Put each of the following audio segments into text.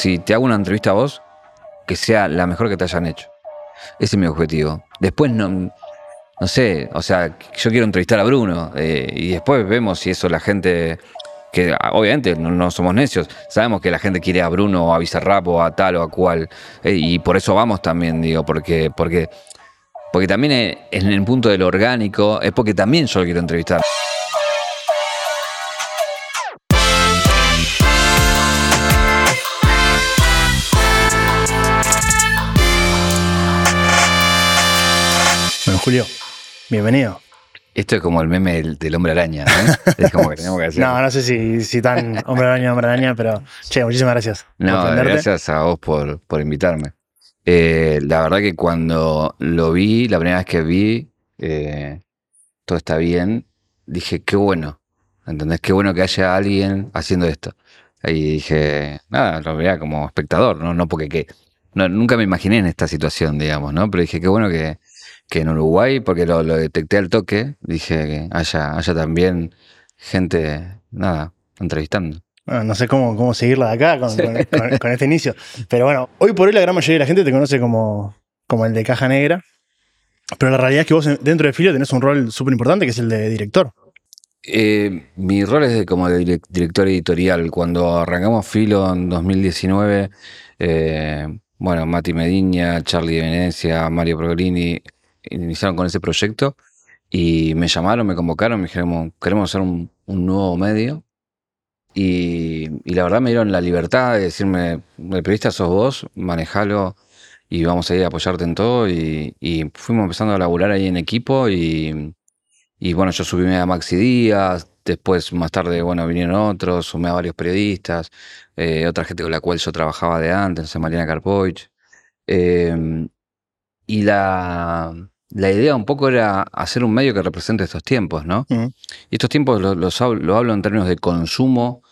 si te hago una entrevista a vos, que sea la mejor que te hayan hecho. Ese es mi objetivo. Después no, no sé, o sea, yo quiero entrevistar a Bruno eh, y después vemos si eso la gente, que obviamente no, somos necios, sabemos que la gente quiere a Bruno o a Bizarrap o a tal o a cual, eh, y por eso vamos también, digo, porque, porque, porque también en el punto del orgánico, es porque también yo lo quiero entrevistar. Julio, bienvenido. Esto es como el meme del, hombre araña, ¿no? Es como que tenemos que hacer. no, no sé si, si tan hombre araña, hombre araña, pero che, muchísimas gracias. No, gracias a vos por, por invitarme. Eh, la verdad que cuando lo vi, la primera vez que vi, eh, todo está bien, dije, qué bueno. ¿Entendés? Qué bueno que haya alguien haciendo esto. Ahí dije, nada, lo veía como espectador, no, no porque qué. nunca me imaginé en esta situación, digamos, ¿no? Pero dije, qué bueno que, que en Uruguay, porque lo, detecté al toque, dije que haya, haya también gente, nada, entrevistando. no sé cómo, cómo seguirla de acá con, este inicio. Pero bueno, hoy por hoy la gran mayoría de la gente te conoce como, como el de Caja Negra. Pero la realidad es que vos dentro de Filo tenés un rol súper importante que es el de director. Eh, mi rol es de, como de director editorial. Cuando arrancamos Filo en 2019, eh, bueno, Mati Mediña, Charlie de Venecia, Mario Progrini, iniciaron con ese proyecto y me llamaron, me convocaron, me dijeron, queremos hacer un, nuevo medio. Y, la verdad me dieron la libertad de decirme, el periodista sos vos, manejalo y vamos a ir a apoyarte en todo. Y, fuimos empezando a laburar ahí en equipo y, bueno, yo subí a Maxi Díaz, después más tarde, bueno, vinieron otros, sumé a varios periodistas, eh, otra gente con la cual yo trabajaba de antes, Mariana Karpovich. Eh, y la, idea un poco era hacer un medio que represente estos tiempos, ¿no? Y estos tiempos lo, lo hablo en términos de consumo,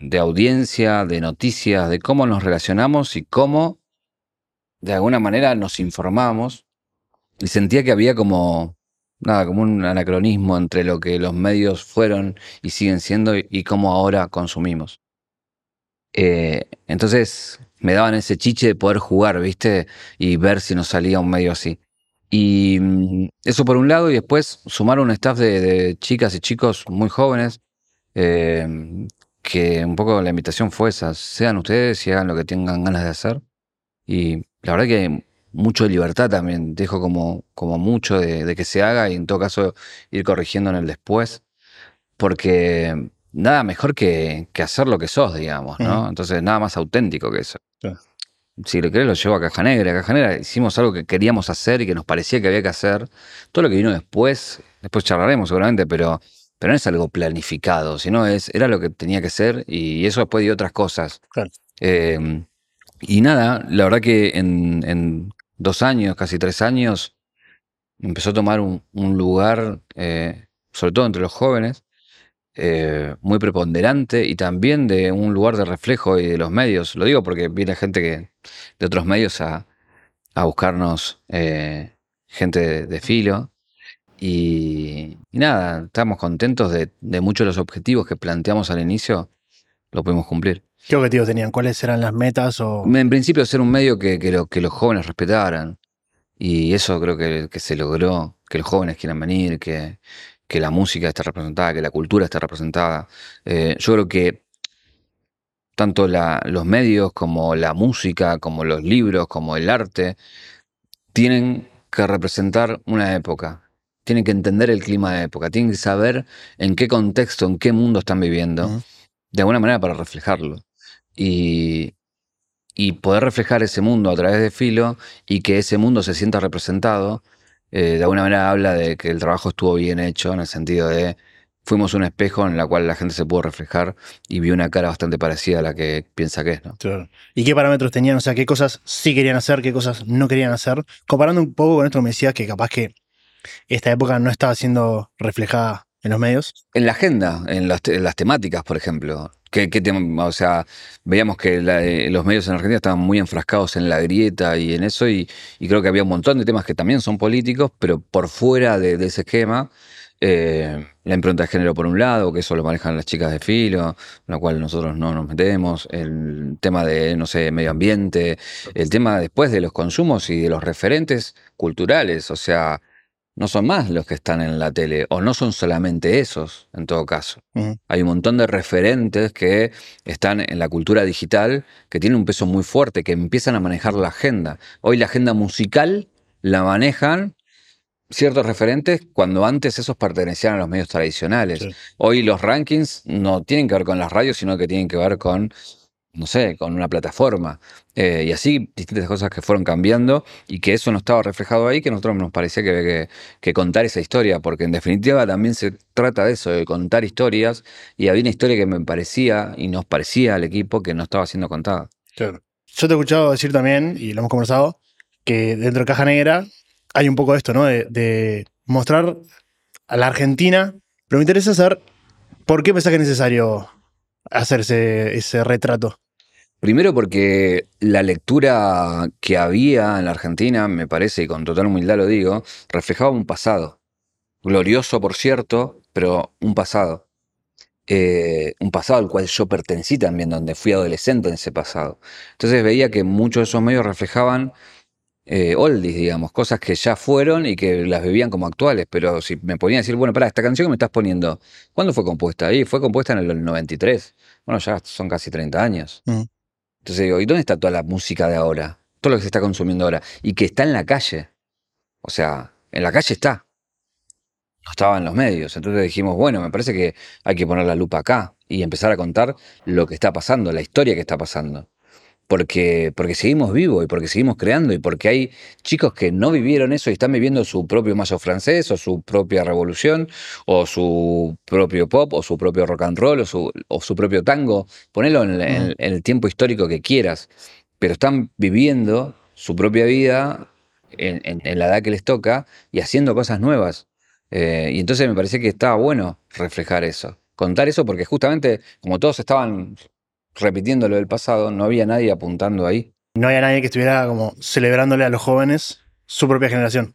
de audiencia, de noticias, de cómo nos relacionamos y cómo de alguna manera nos informamos. Y sentía que había como, nada, como un anacronismo entre lo que los medios fueron y siguen siendo y, cómo ahora consumimos. Eh, entonces, me daban ese chiche de poder jugar, ¿viste? Y ver si nos salía un medio así. Y mm, eso por un lado, y después sumar un staff de, chicas y chicos muy jóvenes, eh, que un poco la invitación fue esa, sean ustedes y hagan lo que tengan ganas de hacer. Y la verdad que hay mucho de libertad también, dejo como, como mucho de, que se haga y en todo caso ir corrigiendo en el después, porque nada mejor que, hacer lo que sos, digamos, ¿no? Entonces nada más auténtico que eso. Si lo querés, lo llevo a Caja Negra. A Caja Negra hicimos algo que queríamos hacer y que nos parecía que había que hacer. Todo lo que vino después, después charlaremos seguramente, pero, pero no es algo planificado, sino es, era lo que tenía que ser y eso después dio otras cosas. Eh, y nada, la verdad que en, dos años, casi tres años, empezó a tomar un, lugar, eh, sobre todo entre los jóvenes, eh, muy preponderante y también de un lugar de reflejo y de los medios. Lo digo porque viene gente que, de otros medios a, buscarnos eh, gente de, filo. Y, nada, estamos contentos de, muchos de los objetivos que planteamos al inicio, lo pudimos cumplir. ¿Qué objetivos tenían? ¿Cuáles eran las metas? O... En principio, ser un medio que, que, los jóvenes respetaran. Y eso creo que, que, se logró, que los jóvenes quieran venir, que, que la música esté representada, que la cultura esté representada. Eh, yo creo que tanto los medios como la música, como los libros, como el arte, tienen que representar una época. Tienen que entender el clima de época, tienen que saber en qué contexto, en qué mundo están viviendo, de alguna manera para reflejarlo. Y, y poder reflejar ese mundo a través de Filo y que ese mundo se sienta representado eh, de alguna manera habla de que el trabajo estuvo bien hecho en el sentido de fuimos un espejo en la cual la gente se pudo reflejar y vio una cara bastante parecida a la que piensa que es, ¿no? ¿Y qué parámetros tenían? O sea, qué cosas sí querían hacer, qué cosas no querían hacer. Comparando un poco con esto me decías que capaz que esta época no estaba siendo reflejada en los medios. En la agenda, en las, temáticas, por ejemplo. Que, o sea, veíamos que eh, los medios en Argentina estaban muy enfrascados en la grieta y en eso, y, creo que había un montón de temas que también son políticos, pero por fuera de, ese esquema, Eh, la impronta de género por un lado, que eso lo manejan las chicas de filo, lo cual nosotros no nos metemos, el tema de, no sé, medio ambiente, el tema después de los consumos y de los referentes culturales, o sea, no son más los que están en la tele, o no son solamente esos, en todo caso. Hay un montón de referentes que están en la cultura digital, que tienen un peso muy fuerte, que empiezan a manejar la agenda. Hoy la agenda musical la manejan ciertos referentes cuando antes esos pertenecían a los medios tradicionales. Sí. Hoy los rankings no tienen que ver con las radios, sino que tienen que ver con, no sé, con una plataforma. Eh, y así distintas cosas que fueron cambiando y que eso no estaba reflejado ahí, que a nosotros nos parecía que, que, que contar esa historia, porque en definitiva también se trata de eso, de contar historias, y había una historia que me parecía y nos parecía al equipo que no estaba siendo contada. Claro. Yo te he escuchado decir también, y lo hemos conversado, que dentro de Caja Negra hay un poco de esto, ¿no? De, de mostrar a la Argentina. Pero me interesa saber por qué pensás que es necesario hacerse ese retrato. Primero porque la lectura que había en la Argentina, me parece, y con total humildad lo digo, reflejaba un pasado. Glorioso, por cierto, pero un pasado. Eh, un pasado al cual yo pertenecí también, donde fui adolescente en ese pasado. Entonces veía que muchos de esos medios reflejaban eh, oldies, digamos, cosas que ya fueron y que las vivían como actuales. Pero si me ponían a decir, bueno, para esta canción que me estás poniendo, ¿cuándo fue compuesta? Y fue compuesta en el 93. Bueno, ya son casi 30 años. Mm. Entonces digo, ¿y dónde está toda la música de ahora? Todo lo que se está consumiendo ahora. Y que está en la calle. O sea, en la calle está. No estaba en los medios. Entonces dijimos, bueno, me parece que hay que poner la lupa acá y empezar a contar lo que está pasando, la historia que está pasando. Porque, porque seguimos vivos y porque seguimos creando y porque hay chicos que no vivieron eso y están viviendo su propio mayo francés o su propia revolución o su propio pop o su propio rock and roll o su, o su propio tango. Ponelo en, en- en el tiempo histórico que quieras. Pero están viviendo su propia vida en, en- en la edad que les toca y haciendo cosas nuevas. Eh, y entonces me parece que estaba bueno reflejar eso. Contar eso porque justamente como todos estaban repitiendo lo del pasado, no había nadie apuntando ahí. No había nadie que estuviera como celebrándole a los jóvenes su propia generación.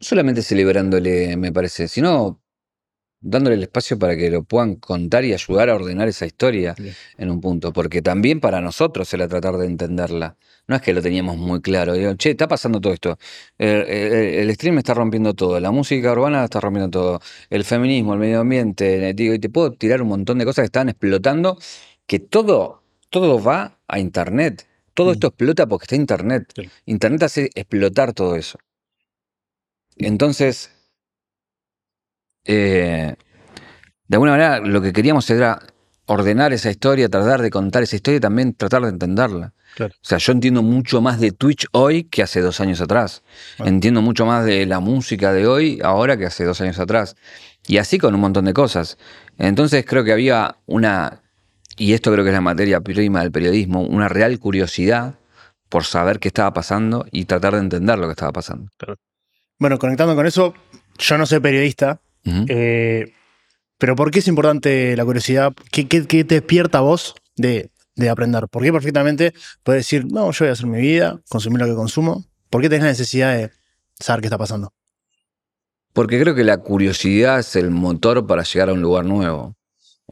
Solamente celebrándole, me parece, sino dándole el espacio para que lo puedan contar y ayudar a ordenar esa historia en un punto. Porque también para nosotros era tratar de entenderla. No es que lo teníamos muy claro. Digo, che, está pasando todo esto. El, el- el stream está rompiendo todo. La música urbana está rompiendo todo. El feminismo, el medio ambiente. Digo, y te puedo tirar un montón de cosas que están explotando. Que todo, todo va a Internet. Todo Mm. esto explota porque está Internet. Internet hace explotar todo eso. Entonces, eh, de alguna manera lo que queríamos era ordenar esa historia, tratar de contar esa historia y también tratar de entenderla. Claro. O sea, yo entiendo mucho más de Twitch hoy que hace dos años atrás. Ah. Entiendo mucho más de la música de hoy ahora que hace dos años atrás. Y así con un montón de cosas. Entonces creo que había una, y esto creo que es la materia prima del periodismo, una real curiosidad por saber qué estaba pasando y tratar de entender lo que estaba pasando. Bueno, conectando con eso, yo no soy periodista, eh, pero ¿por qué es importante la curiosidad? ¿Qué, qué- qué te despierta a vos de, de aprender? ¿Por qué perfectamente puedes decir, no, yo voy a hacer mi vida, consumir lo que consumo? ¿Por qué tenés la necesidad de saber qué está pasando? Porque creo que la curiosidad es el motor para llegar a un lugar nuevo.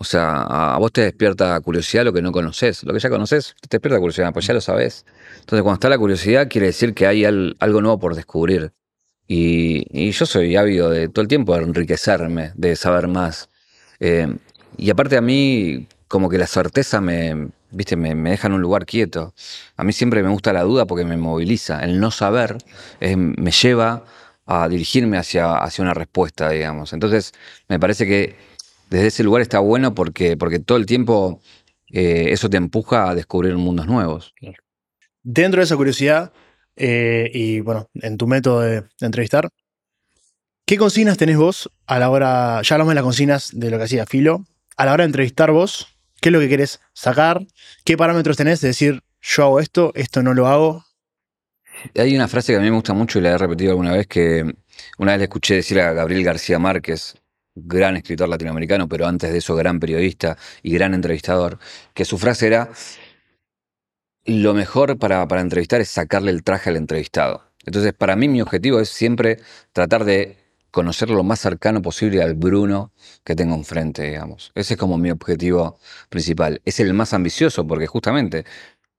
O sea, a vos te despierta curiosidad lo que no conoces. Lo que ya conoces te despierta curiosidad, pues ya lo sabes. Entonces, cuando está la curiosidad, quiere decir que hay al- algo nuevo por descubrir. Y, yo soy ávido de todo el tiempo de enriquecerme, de saber más. Eh, y aparte a mí, como que la certeza me, viste, me, deja en un lugar quieto. A mí siempre me gusta la duda porque me moviliza. El no saber me lleva a dirigirme hacia, hacia una respuesta, digamos. Entonces, me parece que desde ese lugar está bueno porque, porque todo el tiempo eh, eso te empuja a descubrir mundos nuevos. Dentro de esa curiosidad, eh, y bueno, en tu método de, de entrevistar, ¿qué consignas tenés vos a la hora, ya hablamos de las consignas de lo que hacía Filo, a la hora de entrevistar vos, qué es lo que querés sacar, qué parámetros tenés de decir, yo hago esto, esto no lo hago? Hay una frase que a mí me gusta mucho y la he repetido alguna vez que una vez le escuché decir a Gabriel García Márquez, gran escritor latinoamericano, pero antes de eso gran periodista y gran entrevistador, que su frase era, lo mejor para, para entrevistar es sacarle el traje al entrevistado. Entonces, para mí mi objetivo es siempre tratar de conocer lo más cercano posible al Bruno que tengo enfrente, digamos. Ese es como mi objetivo principal. Es el más ambicioso porque justamente,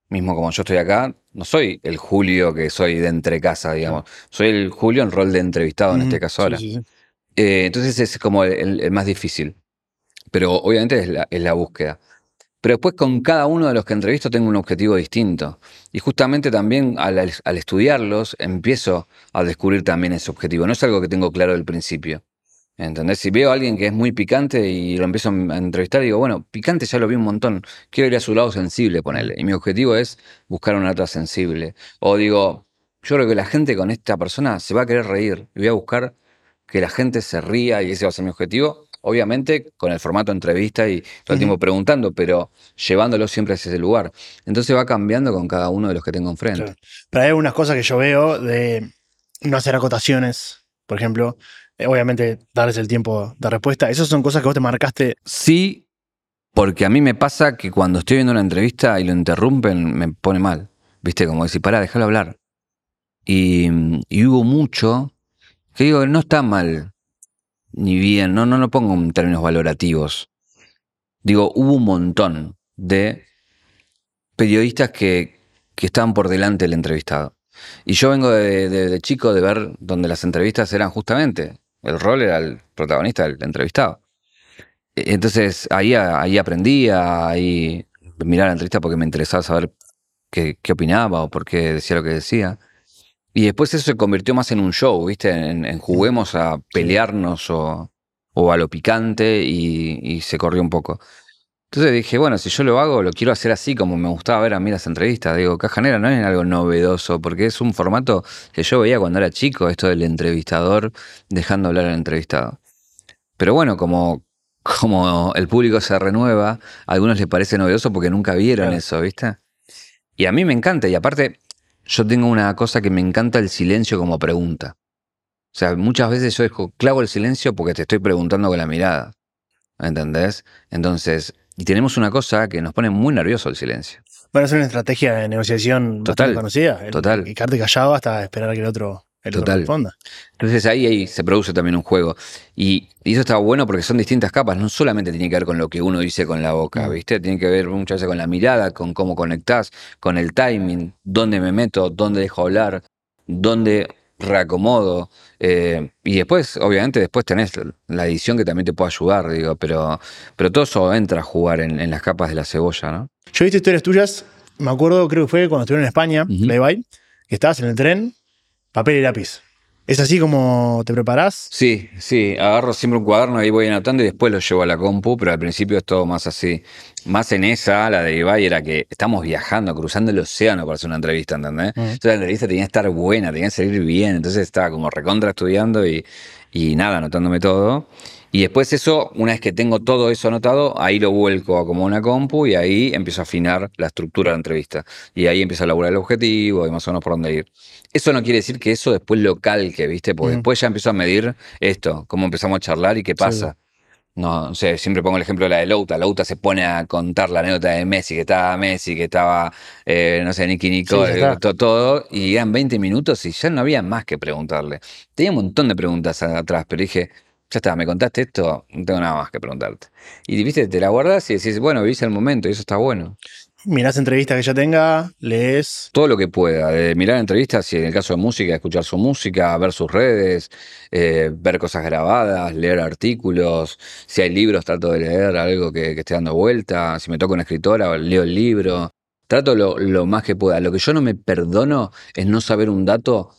mismo como yo estoy acá, no soy el Julio que soy de entre casa, digamos. Soy el Julio en rol de entrevistado en este caso ahora. Eh, entonces es como el, más difícil. Pero obviamente es la, es la búsqueda. Pero después con cada uno de los que entrevisto tengo un objetivo distinto. Y justamente también al, estudiarlos empiezo a descubrir también ese objetivo. No es algo que tengo claro del principio. ¿Entendés? Si veo a alguien que es muy picante y lo empiezo a entrevistar, digo, bueno, picante ya lo vi un montón. Quiero ir a su lado sensible, ponerle. Y mi objetivo es buscar una nota sensible. O digo, yo creo que la gente con esta persona se va a querer reír. Y voy a buscar que la gente se ría y ese va a ser mi objetivo obviamente con el formato entrevista y todo el tiempo preguntando, pero llevándolo siempre a ese lugar. Entonces va cambiando con cada uno de los que tengo enfrente. Pero hay algunas cosas que yo veo de no hacer acotaciones, por ejemplo. Eh, obviamente, darles el tiempo de respuesta. ¿Esas son cosas que vos te marcaste? Sí, porque a mí me pasa que cuando estoy viendo una entrevista y lo interrumpen, me pone mal. ¿Viste? Como decir, pará, déjalo hablar. Y, y hubo mucho digo, no está mal ni bien, no, no lo pongo en términos valorativos. Digo, hubo un montón de periodistas que, que estaban por delante del entrevistado. Y yo vengo de, chico de ver donde las entrevistas eran justamente, el rol era el protagonista del entrevistado. E, entonces ahí, ahí aprendí, ahí mirar la entrevista porque me interesaba saber qué, qué opinaba o por qué decía lo que decía. Y después eso se convirtió más en un show, ¿viste? En, juguemos a pelearnos o, a lo picante y, se corrió un poco. Entonces dije, bueno, si yo lo hago, lo quiero hacer así como me gustaba ver a mí las entrevistas. Digo, Cajanera no es algo novedoso, porque es un formato que yo veía cuando era chico, esto del entrevistador dejando hablar al entrevistado. Pero bueno, como, como el público se renueva, a algunos les parece novedoso porque nunca vieron eso, ¿viste? Y a mí me encanta, y aparte, yo tengo una cosa que me encanta el silencio como pregunta. O sea, muchas veces yo dejo, clavo el silencio porque te estoy preguntando con la mirada. ¿Entendés? Entonces, y tenemos una cosa que nos pone muy nervioso el silencio. Bueno, es una estrategia de negociación total, conocida. El, total. Y quedarte callado hasta esperar a que el otro Total. Entonces ahí, ahí, se produce también un juego. Y, eso está bueno porque son distintas capas. No solamente tiene que ver con lo que uno dice con la boca, mm. ¿viste? Tiene que ver muchas veces con la mirada, con cómo conectás, con el timing, dónde me meto, dónde dejo hablar, dónde reacomodo. Eh, y después, obviamente, después tenés la edición que también te puede ayudar, digo, pero, pero todo eso entra a jugar en, las capas de la cebolla, ¿no? Yo he visto historias tuyas, me acuerdo, creo que fue cuando estuvieron en España, uh que estabas en el tren papel y lápiz. ¿Es así como te preparás? Sí, sí, agarro siempre un cuaderno, ahí voy anotando y después lo llevo a la compu, pero al principio es todo más así. Más en esa, la de Ibai, era que estamos viajando, cruzando el océano para hacer una entrevista, ¿entendés? Entonces la entrevista tenía que estar buena, tenía que salir bien, entonces estaba como recontra estudiando y, y nada, anotándome todo. Y después eso, una vez que tengo todo eso anotado, ahí lo vuelco como una compu y ahí empiezo a afinar la estructura de la entrevista. Y ahí empiezo a elaborar el objetivo y más o menos por dónde ir. Eso no quiere decir que eso después lo calque, ¿viste? Porque después ya empiezo a medir esto, cómo empezamos a charlar y qué pasa. No, sé, siempre pongo el ejemplo de la de Louta. Louta se pone a contar la anécdota de Messi, que estaba Messi, que estaba, eh, no sé, Nicky Nico, todo, todo, y eran 20 minutos y ya no había más que preguntarle. Tenía un montón de preguntas atrás, pero dije, ya está, me contaste esto, no tengo nada más que preguntarte. Y viste, te la guardas y decís, bueno, viste el momento y eso está bueno. Mirás entrevistas que ya tenga, lees. Todo lo que pueda. De mirar entrevistas, si en el caso de música, escuchar su música, ver sus redes, eh, ver cosas grabadas, leer artículos. Si hay libros, trato de leer algo que, esté dando vuelta. Si me toca una escritora, leo el libro. Trato lo, lo más que pueda. Lo que yo no me perdono es no saber un dato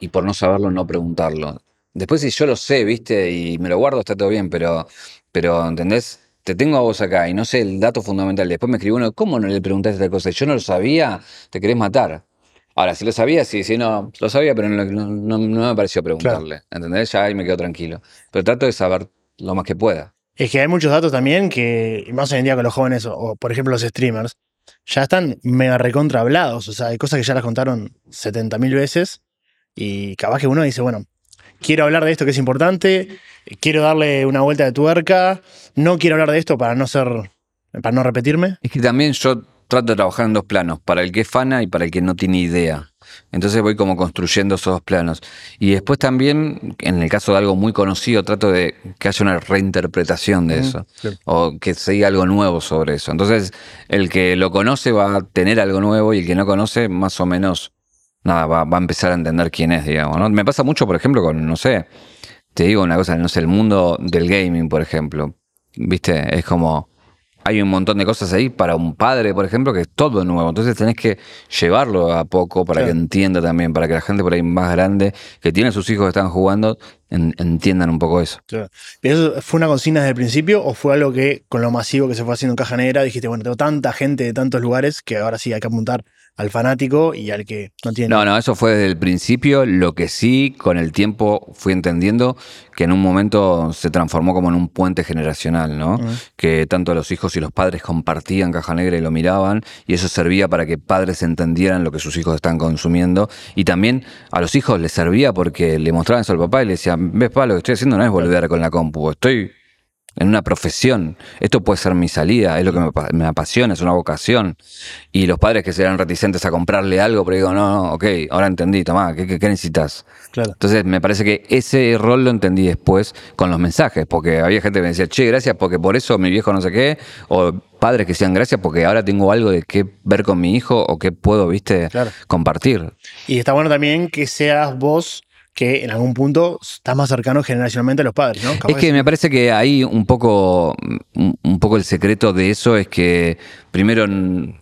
y por no saberlo no preguntarlo. Después si yo lo sé, viste, y me lo guardo, está todo bien, pero, pero ¿entendés? Te tengo a vos acá y no sé el dato fundamental. Después me escribió uno, ¿cómo no le preguntaste esta cosa? Yo no lo sabía, te querés matar. Ahora, si lo sabía, sí, sí, no, lo sabía, pero no, me pareció preguntarle. ¿Entendés? Ya ahí me quedo tranquilo. Pero trato de saber lo más que pueda. Es que hay muchos datos también que, más hoy en día con los jóvenes, o, por ejemplo los streamers, ya están mega recontra hablados. O sea, hay cosas que ya las contaron 70.000 veces y capaz que uno dice, bueno, quiero hablar de esto que es importante, quiero darle una vuelta de tuerca, no quiero hablar de esto para no ser, para no repetirme. Es que también yo trato de trabajar en dos planos, para el que es fana y para el que no tiene idea. Entonces voy como construyendo esos dos planos. Y después también, en el caso de algo muy conocido, trato de que haya una reinterpretación de eso. O que se diga algo nuevo sobre eso. Entonces, el que lo conoce va a tener algo nuevo y el que no conoce, más o menos, nada, va, va a empezar a entender quién es, digamos. ¿no? Me pasa mucho, por ejemplo, con, no sé, te digo una cosa, no sé, el mundo del gaming, por ejemplo. ¿Viste? Es como hay un montón de cosas ahí para un padre, por ejemplo, que es todo nuevo. Entonces tenés que llevarlo a poco para que entienda también, para que la gente por ahí más grande, que tiene sus hijos que están jugando, entiendan un poco eso. ¿Y eso fue una consigna desde el principio o fue algo que con lo masivo que se fue haciendo en Caja Negra dijiste, bueno, tengo tanta gente de tantos lugares que ahora sí hay que apuntar al fanático y al que no tiene. No, no, eso fue desde el principio. Lo que sí, con el tiempo fui entendiendo que en un momento se transformó como en un puente generacional, ¿no? Que tanto los hijos y los padres compartían Caja Negra y lo miraban, y eso servía para que padres entendieran lo que sus hijos están consumiendo. Y también a los hijos les servía porque le mostraban eso al papá y le decían, ves, pa, lo que estoy haciendo no es volver con la compu, estoy en una profesión. Esto puede ser mi salida, es lo que me, apasiona, es una vocación. Y los padres que serán reticentes a comprarle algo, pero digo, no, no, ok, ahora entendí, tomá, ¿qué, qué, necesitas? Claro. Entonces me parece que ese rol lo entendí después con los mensajes, porque había gente que me decía, che, gracias porque por eso mi viejo no sé qué, o padres que decían gracias porque ahora tengo algo de qué ver con mi hijo o qué puedo, viste, compartir. Y está bueno también que seas vos que en algún punto está más cercano generacionalmente a los padres, ¿no? es que me parece que ahí un poco, un poco el secreto de eso es que primero,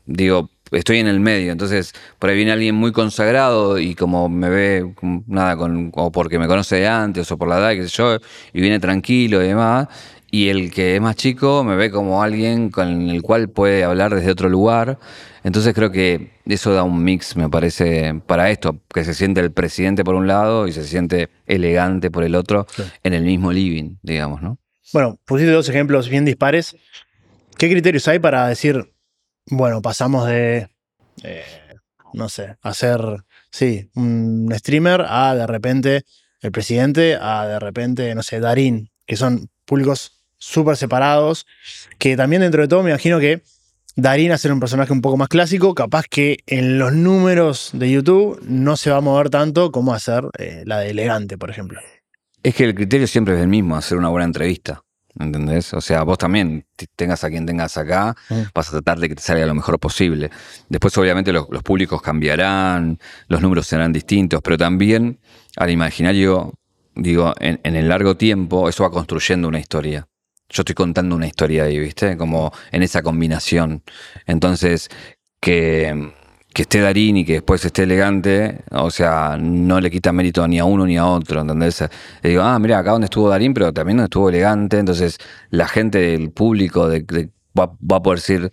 digo, estoy en el medio, entonces por ahí viene alguien muy consagrado y como me ve nada con, o porque me conoce de antes o por la edad, qué sé yo, y viene tranquilo y demás, y el que es más chico me ve como alguien con el cual puede hablar desde otro lugar. Entonces creo que eso da un mix, me parece, para esto, que se siente el presidente por un lado y se siente elegante por el otro en el mismo living, digamos, ¿no? Bueno, pusiste dos ejemplos bien dispares. ¿Qué criterios hay para decir, bueno, pasamos de, eh, no sé, hacer, sí, un streamer a de repente el presidente, a de repente, no sé, Darín, que son públicos súper separados, que también dentro de todo me imagino que Darín a ser un personaje un poco más clásico, capaz que en los números de YouTube no se va a mover tanto como hacer eh, la de elegante, por ejemplo. Es que el criterio siempre es el mismo, hacer una buena entrevista. ¿Entendés? O sea, vos también, tengas a quien tengas acá, vas a tratar de que te salga lo mejor posible. Después, obviamente, los, públicos cambiarán, los números serán distintos, pero también al imaginario, digo, en el largo tiempo, eso va construyendo una historia yo estoy contando una historia ahí, ¿viste? Como en esa combinación. Entonces, que, esté Darín y que después esté elegante, o sea, no le quita mérito ni a uno ni a otro, ¿entendés? Le digo, ah, mira, acá donde estuvo Darín, pero también donde estuvo elegante, entonces la gente del público va, a poder decir,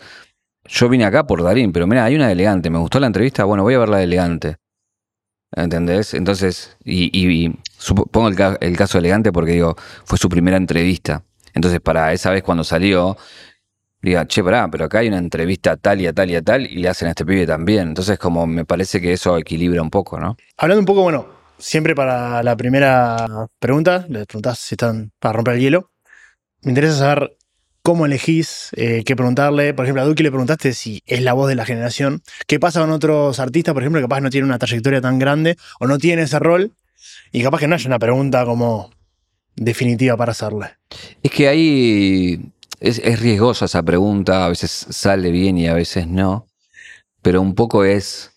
yo vine acá por Darín, pero mira, hay una de elegante, me gustó la entrevista, bueno, voy a ver la de elegante. ¿Entendés? Entonces, y, y, pongo el, el caso elegante porque digo, fue su primera entrevista. Entonces, para esa vez cuando salió, diga, che, pará, pero acá hay una entrevista tal y a tal y a tal, y le hacen a este pibe también. Entonces, como me parece que eso equilibra un poco, ¿no? Hablando un poco, bueno, siempre para la primera pregunta, le preguntás si están para romper el hielo. Me interesa saber cómo elegís, eh, qué preguntarle. Por ejemplo, a Duki le preguntaste si es la voz de la generación. ¿Qué pasa con otros artistas, por ejemplo, que capaz no tienen una trayectoria tan grande o no tienen ese rol? Y capaz que no haya una pregunta como definitiva para hacerle. Es que ahí es, riesgosa esa pregunta, a veces sale bien y a veces no, pero un poco es,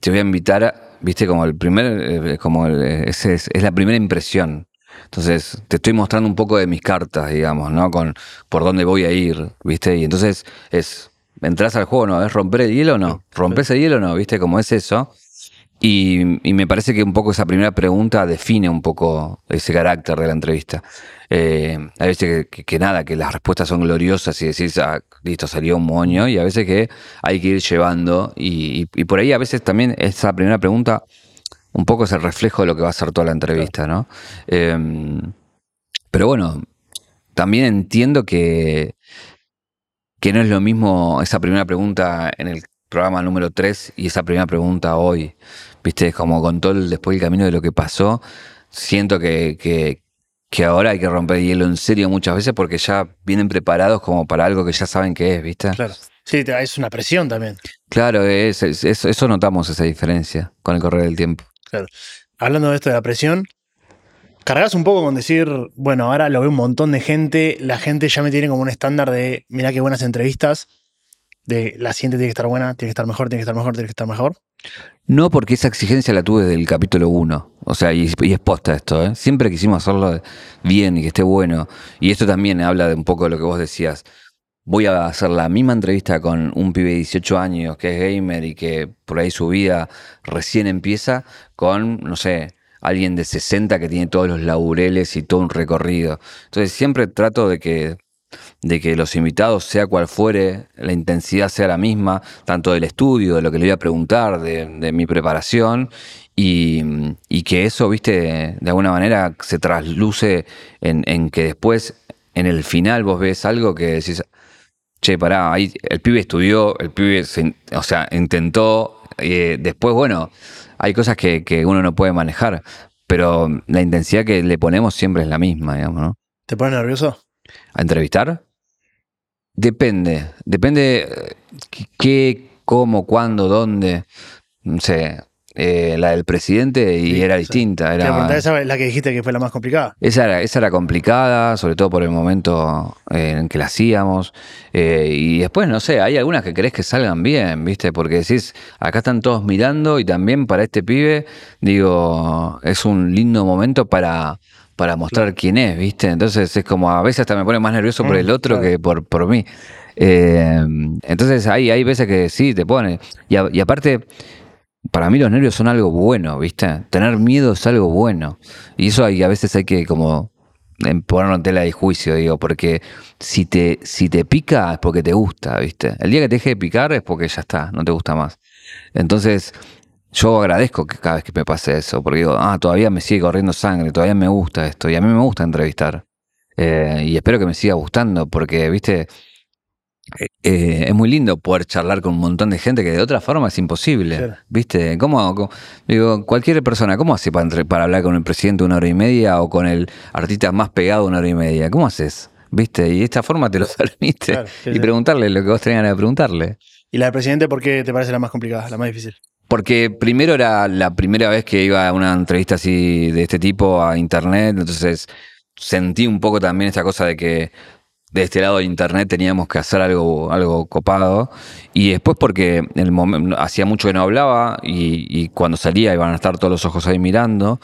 te voy a invitar, viste, como el primer, eh, como es, es, la primera impresión. Entonces, te estoy mostrando un poco de mis cartas, digamos, ¿no? Con por dónde voy a ir, ¿viste? Y entonces es, entras al juego, ¿no? ¿Es romper el hielo o no? ¿Rompes el hielo o no? ¿Viste? Como es eso. Y, me parece que un poco esa primera pregunta define un poco ese carácter de la entrevista. Eh, hay veces que, nada, que las respuestas son gloriosas y decís, ah, listo, salió un moño, y a veces que hay que ir llevando. Y, por ahí a veces también esa primera pregunta un poco es el reflejo de lo que va a ser toda la entrevista, ¿no? Em, pero bueno, también entiendo que, que no es lo mismo esa primera pregunta en el programa número 3 y esa primera pregunta hoy, viste, como con todo el, después el camino de lo que pasó, siento que, que, que ahora hay que romper hielo en serio muchas veces porque ya vienen preparados como para algo que ya saben que es, ¿viste? Claro. Sí, es una presión también. Claro, es, es- es- eso notamos esa diferencia con el correr del tiempo. Hablando de esto de la presión, cargas un poco con decir, bueno, ahora lo ve un montón de gente, la gente ya me tiene como un estándar de, mirá qué buenas entrevistas, de la siguiente tiene que estar buena, tiene que estar mejor, tiene que estar mejor, tiene que estar mejor. No, porque esa exigencia la tuve desde el capítulo 1. O sea, y, y es posta esto, ¿eh? Siempre quisimos hacerlo bien y que esté bueno. Y esto también habla de un poco de lo que vos decías. Voy a hacer la misma entrevista con un pibe de 18 años que es gamer y que por ahí su vida recién empieza con, no sé, alguien de 60 que tiene todos los laureles y todo un recorrido. Entonces siempre trato de que de que los invitados, sea cual fuere, la intensidad sea la misma, tanto del estudio, de lo que le voy a preguntar, de, mi preparación, y, y que eso, viste, de alguna manera se trasluce en, que después, en el final, vos ves algo que decís, che, pará, ahí el pibe estudió, el pibe, se- o sea, intentó, eh, después, bueno, hay cosas que, que uno no puede manejar, pero la intensidad que le ponemos siempre es la misma, digamos, ¿no? ¿Te pones nervioso? ¿A entrevistar? Depende, depende eh, qué, cómo, cuándo, dónde. No sé, eh, la del presidente y Sí, era distinta. Era, esa es la que dijiste que fue la más complicada. esa, era, esa era complicada, sobre todo por el momento eh, en que la hacíamos. Eh, y después, no sé, hay algunas que querés que salgan bien, ¿viste? Porque decís, acá están todos mirando y también para este pibe, digo, es un lindo momento para, para mostrar quién es, ¿viste? Entonces es como, a veces hasta me pone más nervioso por Mm, el otro que por, por mí. Eh, entonces hay, hay veces que sí, te pone. Y, a- y aparte, para mí los nervios son algo bueno, ¿viste? Tener miedo es algo bueno. Y eso hay, a veces hay que como em, ponerlo en tela de juicio, digo, porque si te, si te pica es porque te gusta, ¿viste? El día que te deje de picar es porque ya está, no te gusta más. Entonces, yo agradezco que cada vez que me pase eso, porque digo, ah, todavía me sigue corriendo sangre, todavía me gusta esto, y a mí me gusta entrevistar. Eh, y espero que me siga gustando, porque, viste, eh, eh, es muy lindo poder charlar con un montón de gente que de otra forma es imposible. Claro. ¿Viste? ¿Cómo, cómo- digo, cualquier persona, ¿cómo hace para, entre- para hablar con el presidente una hora y media o con el artista más pegado una hora y media? ¿Cómo haces? ¿Viste? Y de esta forma te lo permite. Claro, sí, y sí. preguntarle lo que vos tenías ganas de preguntarle. ¿Y la del presidente por qué te parece la más complicada, la más difícil? Porque primero era la primera vez que iba a una entrevista así de este tipo a internet, entonces sentí un poco también esta cosa de que de este lado de internet teníamos que hacer algo, algo copado. Y después porque el momen- hacía mucho que no hablaba y cuando salía iban a estar todos los ojos ahí mirando.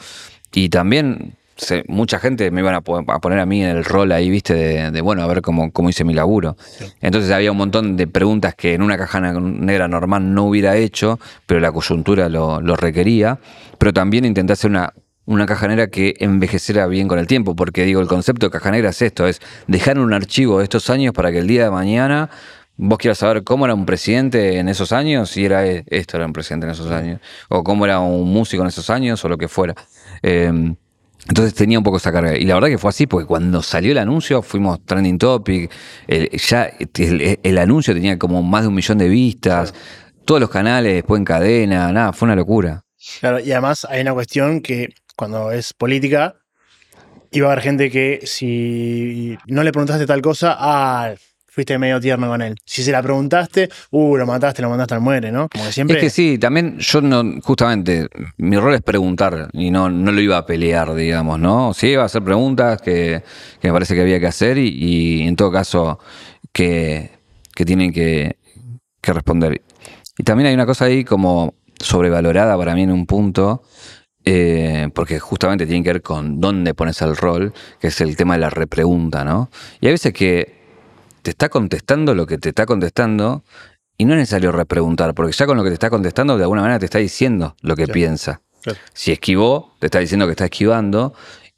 Y también se- mucha gente me iban a, po- a poner a mí en el rol ahí, viste, de, de, bueno, a ver cómo, cómo hice mi laburo. Entonces había un montón de preguntas que en una caja negra normal no hubiera hecho, pero la coyuntura lo, lo requería. Pero también intenté hacer una, una caja negra que envejeciera bien con el tiempo, porque digo, el concepto de caja negra es esto, es dejar un archivo de estos años para que el día de mañana vos quieras saber cómo era un presidente en esos años, y era e- esto era un presidente en esos años, o cómo era un músico en esos años, o lo que fuera. Eh, entonces tenía un poco esa carga. Y la verdad que fue así, porque cuando salió el anuncio fuimos trending topic. el- ya el, el anuncio tenía como más de un millón de vistas. Todos los canales, después en cadena, nada, fue una locura. Claro, y además hay una cuestión que cuando es política, iba a haber gente que si no le preguntaste tal cosa, ah, fuiste medio tierno con él. Si se la preguntaste, uh, lo mataste, lo mandaste al muere, ¿no? Como que siempre. Es que sí, también yo no, justamente, mi rol es preguntar y no, no lo iba a pelear, digamos, ¿no? Sí, iba a hacer preguntas que, que me parece que había que hacer y, en todo caso que, que tienen que, que responder. Y también hay una cosa ahí como sobrevalorada para mí en un punto, eh, porque justamente tiene que ver con dónde pones el rol, que es el tema de la repregunta, ¿no? Y hay veces que te está contestando lo que te está contestando y no es necesario repreguntar, porque ya con lo que te está contestando de alguna manera te está diciendo lo que piensa. Si esquivó, te está diciendo que está esquivando.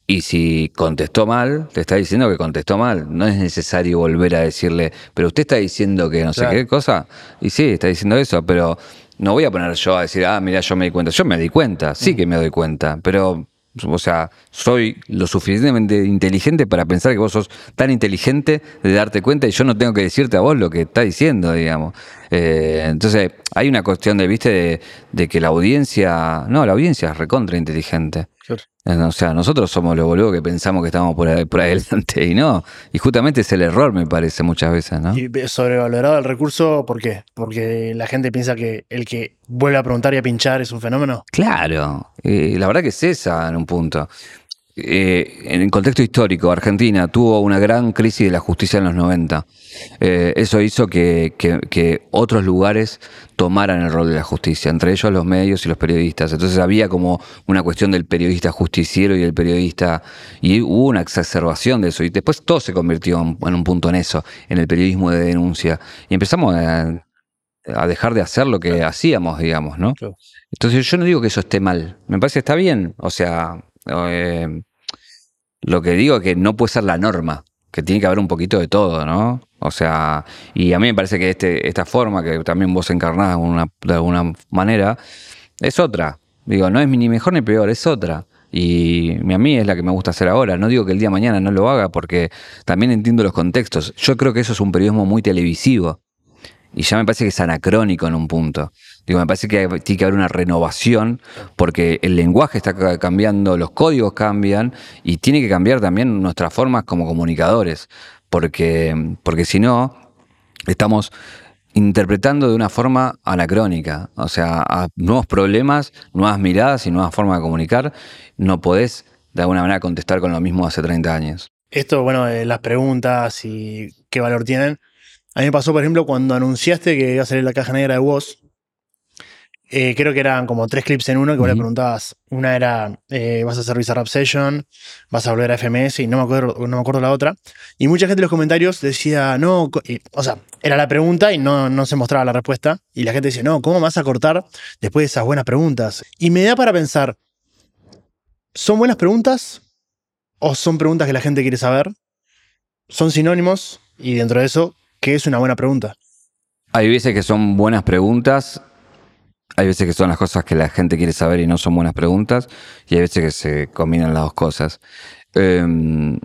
Y si contestó mal, te está diciendo que contestó mal. No es necesario volver a decirle, pero usted está diciendo que no Claro. sé qué cosa. Y sí, está diciendo eso, pero no voy a poner yo a decir, ah, mira, yo me di cuenta. Yo me di cuenta, sí que me doy cuenta, pero, o sea, soy lo suficientemente inteligente para pensar que vos sos tan inteligente de darte cuenta y yo no tengo que decirte a vos lo que está diciendo, digamos. Eh, entonces, hay una cuestión de, viste, de, de que la audiencia, no, la audiencia es recontra inteligente. O sea, nosotros somos los boludos que pensamos que estamos por, adelante y no. Y justamente es el error, me parece, muchas veces, ¿no? Y sobrevalorado el recurso, ¿por qué? Porque la gente piensa que el que vuelve a preguntar y a pinchar es un fenómeno. Claro, la verdad que es esa en un punto. Eh, en el contexto histórico, Argentina tuvo una gran crisis de la justicia en los 90. Eh, eso hizo que, otros lugares tomaran el rol de la justicia, entre ellos los medios y los periodistas. Entonces había como una cuestión del periodista justiciero y del periodista, y hubo una exacerbación de eso. Y después todo se convirtió en, un punto en eso, en el periodismo de denuncia. Y empezamos a, dejar de hacer lo que hacíamos, digamos, ¿no? Entonces yo no digo que eso esté mal, me parece que está bien, o sea, eh, lo que digo es que no puede ser la norma, que tiene que haber un poquito de todo, ¿no? O sea, y a mí me parece que este, esta forma que también vos encarnás de alguna manera es otra. Digo, no es ni mejor ni peor, es otra. Y a mí es la que me gusta hacer ahora. No digo que el día de mañana no lo haga porque también entiendo los contextos. Yo creo que eso es un periodismo muy televisivo. Y ya me parece que es anacrónico en un punto. Digo, me parece que tiene que haber una renovación porque el lenguaje está cambiando, los códigos cambian y tiene que cambiar también nuestras formas como comunicadores. Porque, porque si no, estamos interpretando de una forma anacrónica. O sea, a nuevos problemas, nuevas miradas y nuevas formas de comunicar, no podés de alguna manera contestar con lo mismo hace 30 años. Esto, bueno, las preguntas y qué valor tienen, a mí me pasó, por ejemplo, cuando anunciaste que iba a salir la caja negra de Woz. Eh, creo que eran como tres clips en uno que vos le preguntabas. Una era, eh, vas a hacer Bizarrap Session, vas a volver a FMS y no me acuerdo, no me acuerdo la otra. Y mucha gente en los comentarios decía, no, o sea, era la pregunta y no, no se mostraba la respuesta. Y la gente decía, no, ¿cómo vas a cortar después de esas buenas preguntas? Y me da para pensar, ¿son buenas preguntas o son preguntas que la gente quiere saber? ¿Son sinónimos? Y dentro de eso, ¿Qué es una buena pregunta? Hay veces que son buenas preguntas, hay veces que son las cosas que la gente quiere saber y no son buenas preguntas, y hay veces que se combinan las dos cosas. Em,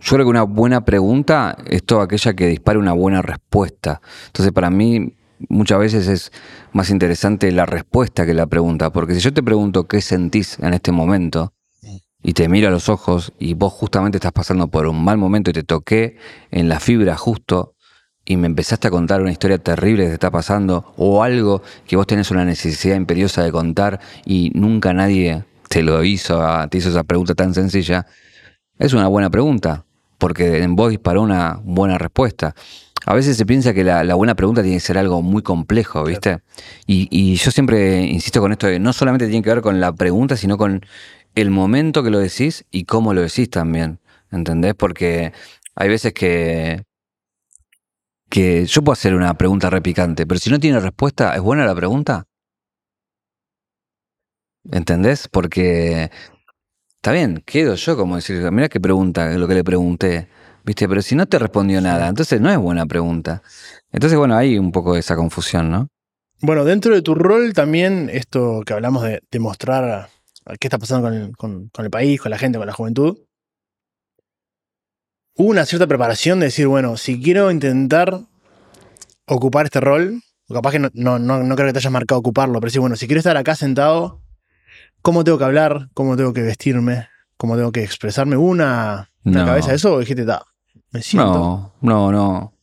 yo creo que una buena pregunta es toda aquella que dispare una buena respuesta. Entonces, para mí, muchas veces es más interesante la respuesta que la pregunta, porque si yo te pregunto qué sentís en este momento, y te miro a los ojos y vos justamente estás pasando por un mal momento y te toqué en la fibra justo y me empezaste a contar una historia terrible que te está pasando o algo que vos tenés una necesidad imperiosa de contar y nunca nadie te lo hizo, te hizo esa pregunta tan sencilla, es una buena pregunta, porque en vos disparó una buena respuesta. A veces se piensa que la, buena pregunta tiene que ser algo muy complejo, ¿viste? Y, y, yo siempre insisto con esto de no solamente tiene que ver con la pregunta, sino con el momento que lo decís y cómo lo decís también. ¿Entendés? Porque hay veces que, que yo puedo hacer una pregunta repicante, pero si no tiene respuesta, ¿es buena la pregunta? ¿Entendés? Porque está bien, quedo yo como decir, mira qué pregunta, lo que le pregunté, ¿viste? Pero si no te respondió nada, entonces no es buena pregunta. Entonces, bueno, hay un poco de esa confusión, ¿no? Bueno, dentro de tu rol también, esto que hablamos de, demostrar qué está pasando con el, país, con la gente, con la juventud, hubo una cierta preparación de decir, bueno, si quiero intentar ocupar este rol, capaz que no, no, creo que te hayas marcado ocuparlo, pero sí, bueno, si quiero estar acá sentado, ¿cómo tengo que hablar? ¿Cómo tengo que vestirme? ¿Cómo tengo que expresarme? ¿Una, una cabeza de eso o dijiste, ta, me siento? No, no, no.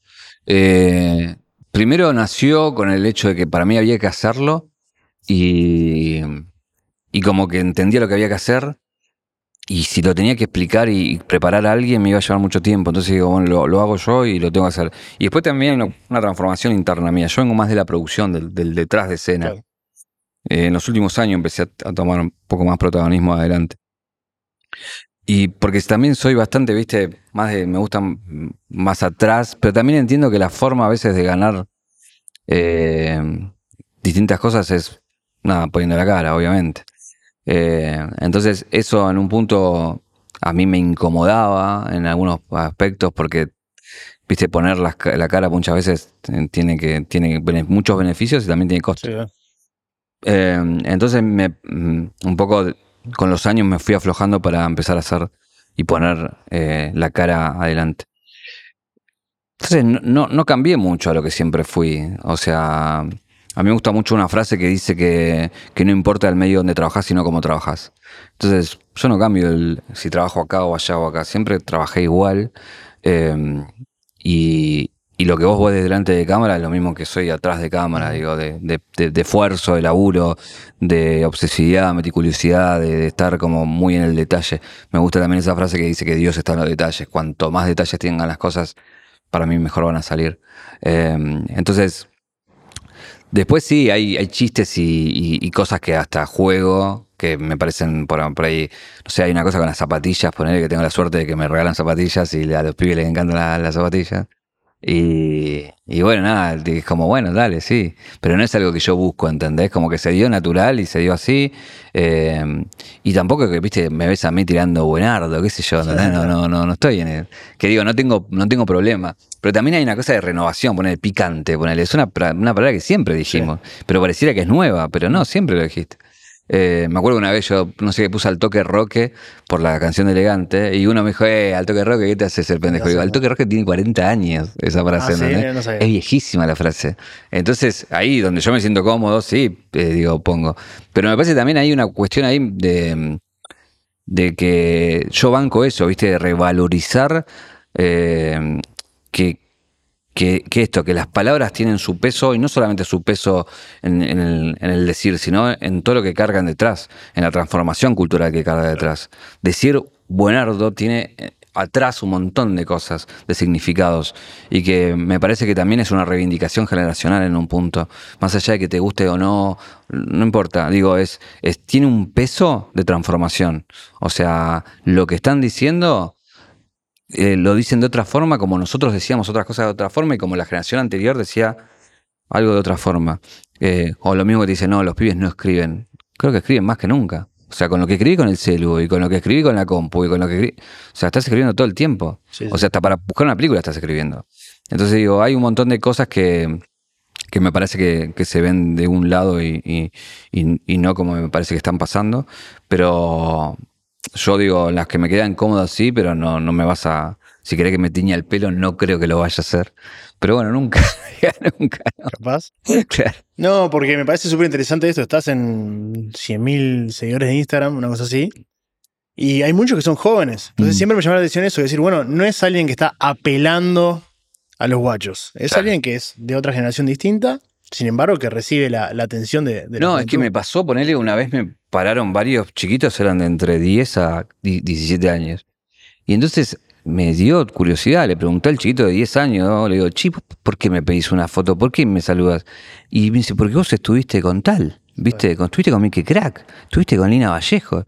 Eh, primero nació con el hecho de que para mí había que hacerlo y y como que entendía lo que había que hacer. Y si lo tenía que explicar y preparar a alguien, me iba a llevar mucho tiempo. Entonces digo, bueno, lo, hago yo y lo tengo que hacer. Y después también hay una, transformación interna mía. Yo vengo más de la producción, del, detrás de escena. Eh, en los últimos años empecé a, tomar un poco más protagonismo adelante. Y porque también soy bastante, viste, más de, me gusta más atrás, pero también entiendo que la forma a veces de ganar eh, distintas cosas es, nada, poniendo la cara, obviamente. Eh, entonces eso en un punto a mí me incomodaba en algunos aspectos porque, viste, poner la, cara muchas veces tiene, que, tiene muchos beneficios y también tiene costos. Eh, entonces me, mm, un poco con los años me fui aflojando para empezar a hacer y poner eh, la cara adelante. Entonces no, no, cambié mucho a lo que siempre fui. O sea, a mí me gusta mucho una frase que dice que, que no importa el medio donde trabajas, sino cómo trabajas. Entonces, yo no cambio el, si trabajo acá o allá o acá. Siempre trabajé igual. eh, y, y lo que vos ves delante de cámara es lo mismo que soy atrás de cámara, digo, de, de- esfuerzo, de laburo, de obsesividad, meticulosidad, de, estar como muy en el detalle. Me gusta también esa frase que dice que Dios está en los detalles. Cuanto más detalles tengan las cosas, para mí mejor van a salir. Eh, entonces, después sí, hay, hay chistes y, y- y cosas que hasta juego, que me parecen por, por ahí, no sé, hay una cosa con las zapatillas, ponerle que tengo la suerte de que me regalan zapatillas y a los pibes les encantan la- las zapatillas. Y, y bueno, nada, es como, bueno, dale, sí. Pero no es algo que yo busco, ¿entendés? Como que se dio natural y se dio así. eh, y tampoco que, viste, me ves a mí tirando buenardo, qué sé yo, ¿entendés? No, no, no, no estoy en el. Que digo, no tengo, no tengo problema. Pero también hay una cosa de renovación, poner picante, ponerle. Es una, una palabra que siempre dijimos. Pero pareciera que es nueva, pero no, siempre lo dijiste. Eh, me acuerdo una vez yo, no sé qué puse al toque roque por la canción de Elegante y uno me dijo, eh, al toque roque, ¿qué te haces el pendejo? Digo, al toque roque tiene 40 años esa frase, Ah, ¿sí? No sabía. Es viejísima la frase. Entonces, ahí donde yo me siento cómodo, sí, eh, digo, pongo. Pero me parece también hay una cuestión ahí de, de que yo banco eso, ¿viste? De revalorizar eh, que, que, esto, que las palabras tienen su peso y no solamente su peso en, en el, en el decir, sino en todo lo que cargan detrás, en la transformación cultural que carga detrás. Decir buenardo tiene eh, atrás un montón de cosas, de significados, y que me parece que también es una reivindicación generacional en un punto, más allá de que te guste o no, no importa, digo, es, es tiene un peso de transformación, o sea, lo que están diciendo eh, lo dicen de otra forma, como nosotros decíamos otras cosas de otra forma y como la generación anterior decía algo de otra forma. Eh, o lo mismo que te dicen, no, los pibes no escriben. Creo que escriben más que nunca. O sea, con lo que escribí con el celu y con lo que escribí con la compu y con lo que escribí... O sea, estás escribiendo todo el tiempo. Sí, O sea, hasta para buscar una película estás escribiendo. Entonces digo, hay un montón de cosas que, que me parece que, que se ven de un lado y, y- y- y no como me parece que están pasando. Pero yo digo, las que me quedan cómodas sí, pero no, no me vas a... Si querés que me tiña el pelo, no creo que lo vaya a hacer. Pero bueno, nunca, nunca. Capaz. Claro. No, porque me parece súper interesante esto. Estás en 100.000 seguidores de Instagram, una cosa así. Y hay muchos que son jóvenes. Entonces Mm. siempre me llama la atención eso, decir, bueno, no es alguien que está apelando a los guachos. Es Claro. alguien que es de otra generación distinta, sin embargo, que recibe la, la atención de, de No, es que me pasó, ponerle una vez me pararon varios chiquitos, eran de entre 10 a di- 17 años. Y entonces me dio curiosidad, le pregunté al chiquito de 10 años, ¿no? le digo, chico, ¿por qué me pedís una foto? ¿Por qué me saludas? Y me dice, porque vos estuviste con tal, ¿viste? Estuviste con Mickey Crack, estuviste con Lina Vallejo.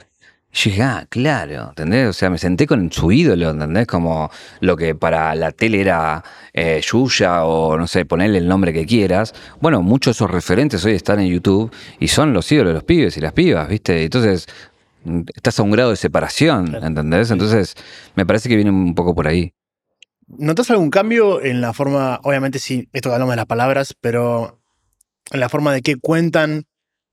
Ah, claro, ¿entendés? O sea, me senté con su ídolo, ¿entendés? Como lo que para la tele era eh, Yuya o no sé, ponerle el nombre que quieras. Bueno, muchos de esos referentes hoy están en YouTube y son los ídolos de los pibes y las pibas, ¿viste? Entonces, estás a un grado de separación. ¿entendés? Entonces, me parece que viene un poco por ahí. ¿Notas algún cambio en la forma, obviamente sí, esto que hablamos de las palabras, pero en la forma de qué cuentan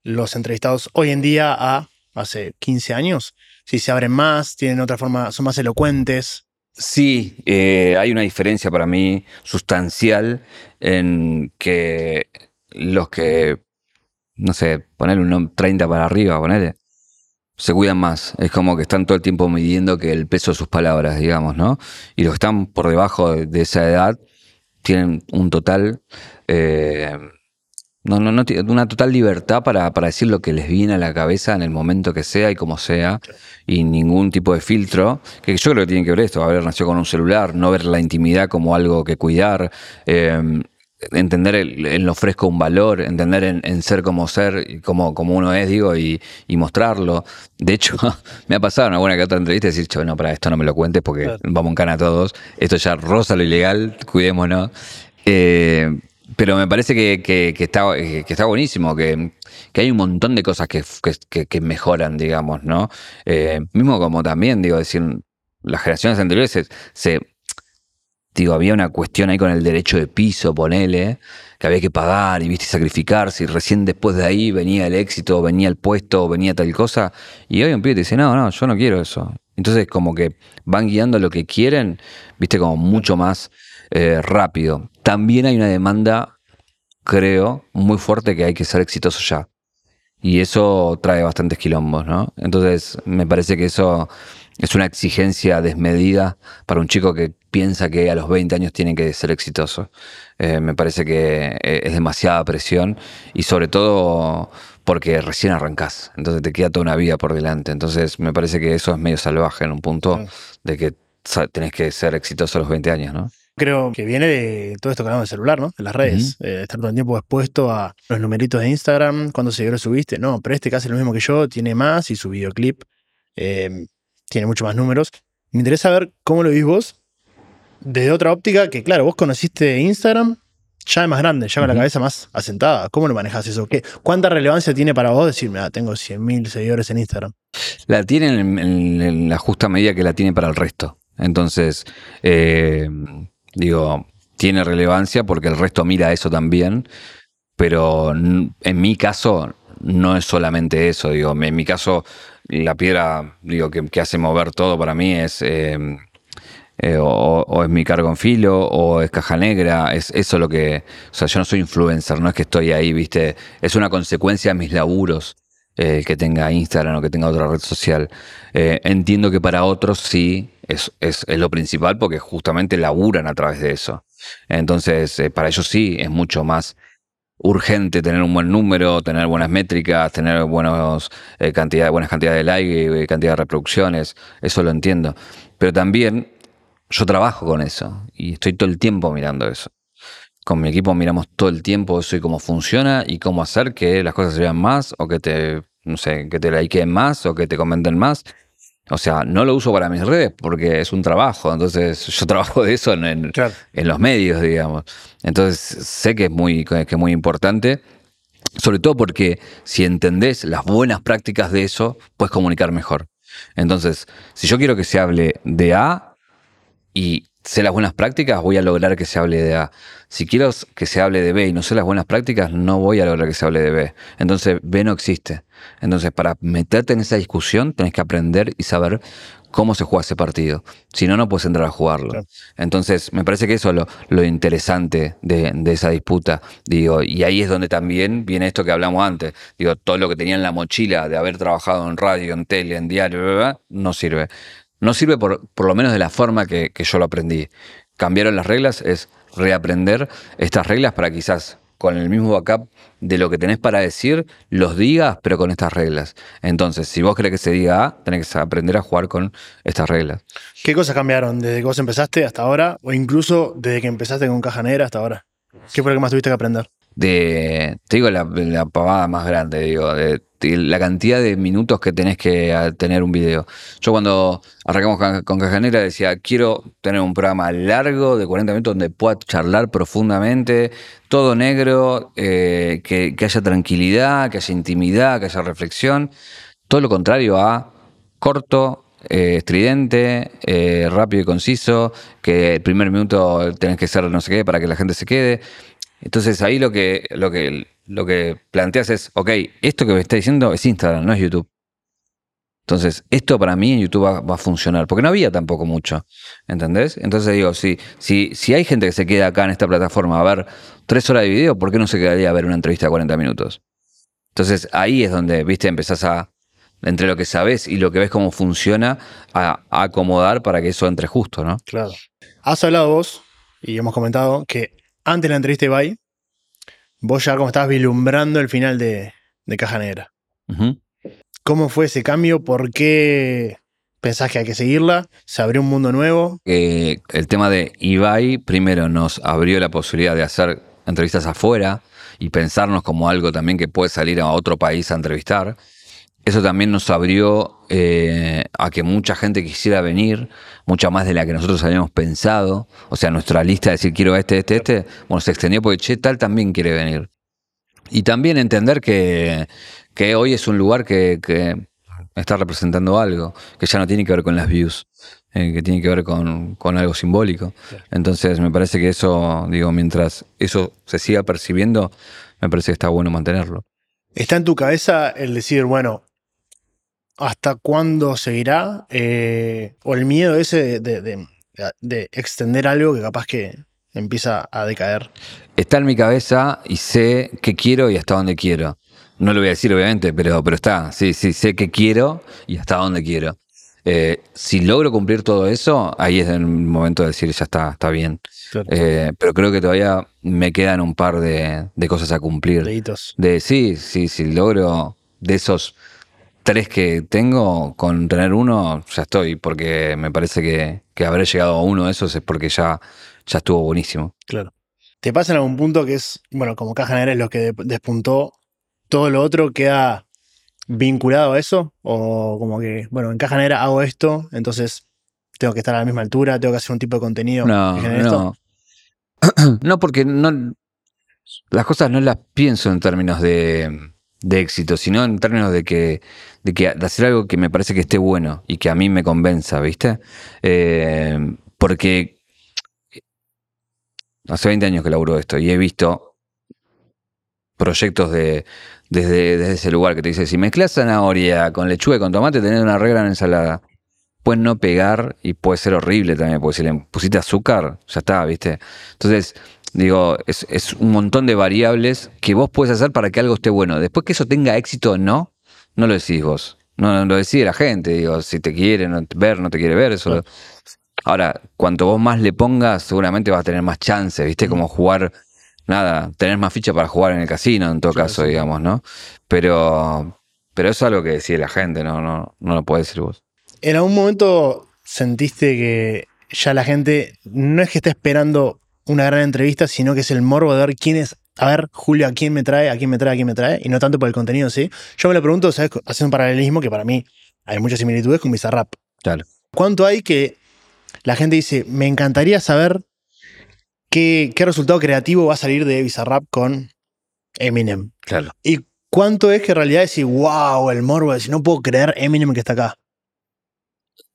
los entrevistados hoy en día a hace 15 años? Si se abren más, tienen otra forma, son más elocuentes. Sí, eh, hay una diferencia para mí sustancial en que los que, no sé, ponerle un nom- 30 para arriba, ponerle, se cuidan más. Es como que están todo el tiempo midiendo que el peso de sus palabras, digamos, ¿no? Y los que están por debajo de, de esa edad tienen un total, eh, no, no, no, una total libertad para, para decir lo que les viene a la cabeza en el momento que sea y como sea, y ningún tipo de filtro, que yo creo que tiene que ver esto, haber nacido con un celular, no ver la intimidad como algo que cuidar, eh, entender el- en lo ofrezco un valor, entender en, en ser como ser, como, como uno es, digo, y, y mostrarlo. De hecho, me ha pasado en alguna que otra entrevista decir, "Che, no, para esto no me lo cuentes porque Claro. vamos en cana todos, esto ya roza lo ilegal, cuidémonos. Eh, pero me parece que, está, que está buenísimo, que, que hay un montón de cosas que, que- mejoran, digamos, ¿no? Eh, mismo como también, digo, decir, las generaciones anteriores se, se- digo, había una cuestión ahí con el derecho de piso, ponele, que había que pagar y viste sacrificarse, y recién después de ahí venía el éxito, venía el puesto, venía tal cosa, y hoy un pibe te dice, no, no, yo no quiero eso. Entonces como que van guiando lo que quieren, viste, como mucho más eh, rápido. También hay una demanda creo muy fuerte que hay que ser exitoso ya. Y eso trae bastantes quilombos, ¿no? Entonces, me parece que eso es una exigencia desmedida para un chico que piensa que a los 20 años tiene que ser exitoso. Eh, me parece que eh, es demasiada presión y sobre todo porque recién arrancás, entonces te queda toda una vida por delante. Entonces me parece que eso es medio salvaje en un punto de que tenés que ser exitoso a los 20 años, ¿no? Creo que viene de todo esto que hablamos de celular, ¿no? De las redes. Eh, estar todo el tiempo expuesto a los numeritos de Instagram, cuando seguidores subiste. No, pero este que hace lo mismo que yo tiene más y su videoclip eh, tiene mucho más números. Me interesa ver cómo lo vís vos desde otra óptica, que claro, vos conociste Instagram ya es más grande, ya con la cabeza más asentada. ¿Cómo lo manejas eso? ¿Qué, ¿Cuánta relevancia tiene para vos decir, mira, tengo 100.000 seguidores en Instagram? La tiene en, la justa medida que la tiene para el resto. Entonces, eh, digo, tiene relevancia porque el resto mira eso también, pero en mi caso no es solamente eso, digo, en mi caso la piedra digo, que, hace mover todo para mí es... Eh, eh, o, es mi cargo en filo, o es caja negra, es eso lo que. O sea, yo no soy influencer, no es que estoy ahí, viste. Es una consecuencia de mis laburos eh, que tenga Instagram o que tenga otra red social. entiendo que para otros sí es, es, lo principal porque justamente laburan a través de eso. Entonces, para ellos sí es mucho más urgente tener un buen número, tener buenas métricas, tener eh, cantidad, buenas cantidades de likes, cantidad de reproducciones, eso lo entiendo. Pero también yo trabajo con eso y estoy todo el tiempo mirando eso. Con mi equipo miramos todo el tiempo eso y cómo funciona y cómo hacer que las cosas se vean más o que te, no sé, que te likeen más o que te comenten más. O sea, no lo uso para mis redes porque es un trabajo, entonces yo trabajo de eso en, en los medios, digamos. Entonces sé que es muy, que es muy importante, sobre todo porque si entendés las buenas prácticas de eso, puedes comunicar mejor. Entonces, si yo quiero que se hable de A y sé las buenas prácticas, voy a lograr que se hable de A. Si quiero que se hable de B y no sé las buenas prácticas, no voy a lograr que se hable de B. Entonces, B no existe. Entonces, para meterte en esa discusión, tenés que aprender y saber cómo se juega ese partido. Si no, no puedes entrar a jugarlo. Entonces, me parece que eso es lo, interesante de, esa disputa. Digo, y ahí es donde también viene esto que hablamos antes. Digo, todo lo que tenía en la mochila de haber trabajado en radio, en tele, en diario, no sirve. No sirve por, por lo menos de la forma que, yo lo aprendí. Cambiaron las reglas, es reaprender estas reglas para quizás con el mismo backup de lo que tenés para decir, los digas, pero con estas reglas. Entonces, si vos querés que se diga A, tenés que aprender a jugar con estas reglas. ¿Qué cosas cambiaron desde que vos empezaste hasta ahora? O incluso desde que empezaste con Caja Negra hasta ahora. ¿Qué fue lo que más tuviste que aprender? De, te digo la, pavada más grande, digo, la cantidad de minutos que tenés que tener un video. Yo cuando arrancamos con, Cajanera decía, quiero tener un programa largo de 40 minutos donde pueda charlar profundamente, todo negro, eh, que, haya tranquilidad, que haya intimidad, que haya reflexión. Todo lo contrario a corto, eh, estridente, eh, rápido y conciso, que el primer minuto tenés que ser no sé qué para que la gente se quede. Entonces ahí lo que, lo que lo que planteas es, ok, esto que me está diciendo es Instagram, no es YouTube. Entonces, esto para mí en YouTube va, a funcionar, porque no había tampoco mucho, ¿entendés? Entonces digo, si, si, si hay gente que se queda acá en esta plataforma a ver tres horas de video, ¿por qué no se quedaría a ver una entrevista de 40 minutos? Entonces ahí es donde, viste, empezás a, entre lo que sabes y lo que ves cómo funciona, a, a acomodar para que eso entre justo, ¿no? Claro. Has hablado vos, y hemos comentado, que antes de la entrevista de Ibai, vos ya como estabas vislumbrando el final de, Caja Negra. ¿Cómo fue ese cambio? ¿Por qué pensás que hay que seguirla? ¿Se abrió un mundo nuevo? el tema de Ibai primero nos abrió la posibilidad de hacer entrevistas afuera y pensarnos como algo también que puede salir a otro país a entrevistar. Eso también nos abrió eh, a que mucha gente quisiera venir, mucha más de la que nosotros habíamos pensado. O sea, nuestra lista de decir quiero este, este, este, bueno, se extendió porque che, tal también quiere venir. Y también entender que, que hoy es un lugar que, que, está representando algo, que ya no tiene que ver con las views, eh, que tiene que ver con, con algo simbólico. Entonces, me parece que eso, digo, mientras eso se siga percibiendo, me parece que está bueno mantenerlo. ¿Está en tu cabeza el decir, bueno, hasta cuándo seguirá, eh, o el miedo ese de, extender algo que capaz que empieza a decaer. Está en mi cabeza y sé qué quiero y hasta dónde quiero. No lo voy a decir, obviamente, pero, pero está. Sí, sí, sé qué quiero y hasta dónde quiero. Eh, si logro cumplir todo eso, ahí es el momento de decir, ya está, está bien. Claro. Eh, pero creo que todavía me quedan un par de, de cosas a cumplir. De sí, sí, si logro de esos tres que tengo, con tener uno, ya estoy, porque me parece que, que habré llegado a uno de esos es porque ya, ya estuvo buenísimo. Claro. ¿Te pasa en algún punto que es, bueno, como caja negra es lo que de- despuntó, todo lo otro queda vinculado a eso? O como que, bueno, en caja negra hago esto, entonces tengo que estar a la misma altura, tengo que hacer un tipo de contenido No, que genere esto. no. no, porque no, las cosas no las pienso en términos de, de éxito, sino en términos de que, de que de hacer algo que me parece que esté bueno y que a mí me convenza, ¿viste? Eh, porque hace 20 años que laburo esto y he visto proyectos de desde, ese lugar que te dice, si mezclas zanahoria con lechuga y con tomate, tenés una regla en ensalada. Puede no pegar y puede ser horrible también, porque si le pusiste azúcar, ya está, ¿viste? Entonces, digo, es, es un montón de variables que vos puedes hacer para que algo esté bueno. Después que eso tenga éxito o no, no lo decís vos. No, no lo decide la gente, digo, si te quiere no- ver, no te quiere ver, eso. lo- Ahora, cuanto vos más le pongas, seguramente vas a tener más chances, ¿viste? Como jugar, nada, tener más ficha para jugar en el casino, en todo Claro, caso, sí. digamos, ¿no? Pero, pero eso es algo que decide la gente, no, no, no lo puedes decir vos. ¿En algún momento sentiste que ya la gente no es que está esperando una gran entrevista, sino que es el morbo de ver quién es, a ver, Julio, a quién me trae, a quién me trae, a quién me trae, y no tanto por el contenido, ¿sí? Yo me lo pregunto, ¿sabes? Haciendo un paralelismo que para mí hay muchas similitudes con Bizarrap. Claro. ¿Cuánto hay que la gente dice, me encantaría saber qué, qué resultado creativo va a salir de Bizarrap con Eminem? Claro. ¿Y cuánto es que en realidad decir, wow, el morbo, decir, no puedo creer Eminem que está acá?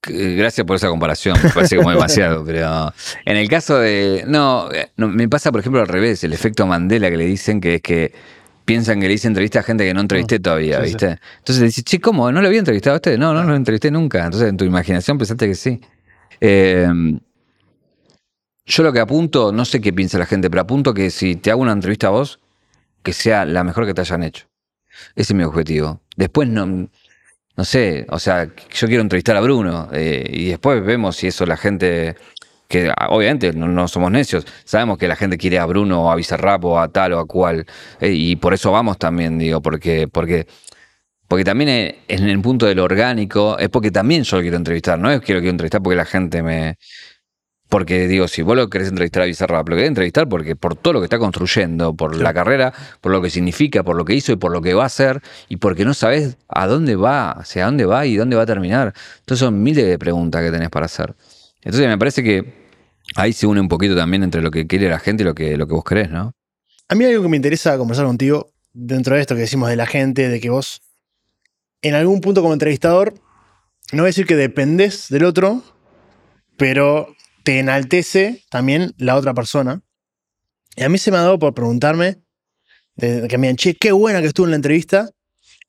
Gracias por esa comparación, me parece como demasiado, pero en el caso de... No, eh, no, me pasa por ejemplo al revés, el efecto Mandela que le dicen que es que piensan que le hice entrevista a gente que no entrevisté todavía, sí, sí. ¿viste? Entonces le dices, che, ¿cómo? ¿No lo había entrevistado a usted? No, no lo entrevisté nunca. Entonces en tu imaginación pensaste que sí. Eh, yo lo que apunto, no sé qué piensa la gente, pero apunto que si te hago una entrevista a vos, que sea la mejor que te hayan hecho. Ese es mi objetivo. Después no, no sé, o sea, yo quiero entrevistar a Bruno eh, y después vemos si eso la gente, que obviamente no, no somos necios, sabemos que la gente quiere a Bruno o a Bizarrap o a tal o a cual, eh, y por eso vamos también, digo, porque, porque, porque también eh, en el punto del orgánico es porque también yo lo quiero entrevistar, no es que lo quiero entrevistar porque la gente me... Porque digo, si vos lo querés entrevistar a Bizarrap, lo querés entrevistar porque por todo lo que está construyendo, por la carrera, por lo que significa, por lo que hizo y por lo que va a hacer, y porque no sabés a dónde va, hacia dónde va y dónde va a terminar. Entonces son miles de preguntas que tenés para hacer. Entonces me parece que ahí se une un poquito también entre lo que quiere la gente y lo que, lo que vos querés, ¿no? A mí algo que me interesa conversar contigo dentro de esto que decimos de la gente, de que vos en algún punto como entrevistador, no voy a decir que dependés del otro, pero te enaltece también la otra persona. Y a mí se me ha dado por preguntarme, que me digan, che, qué buena que estuvo en la entrevista,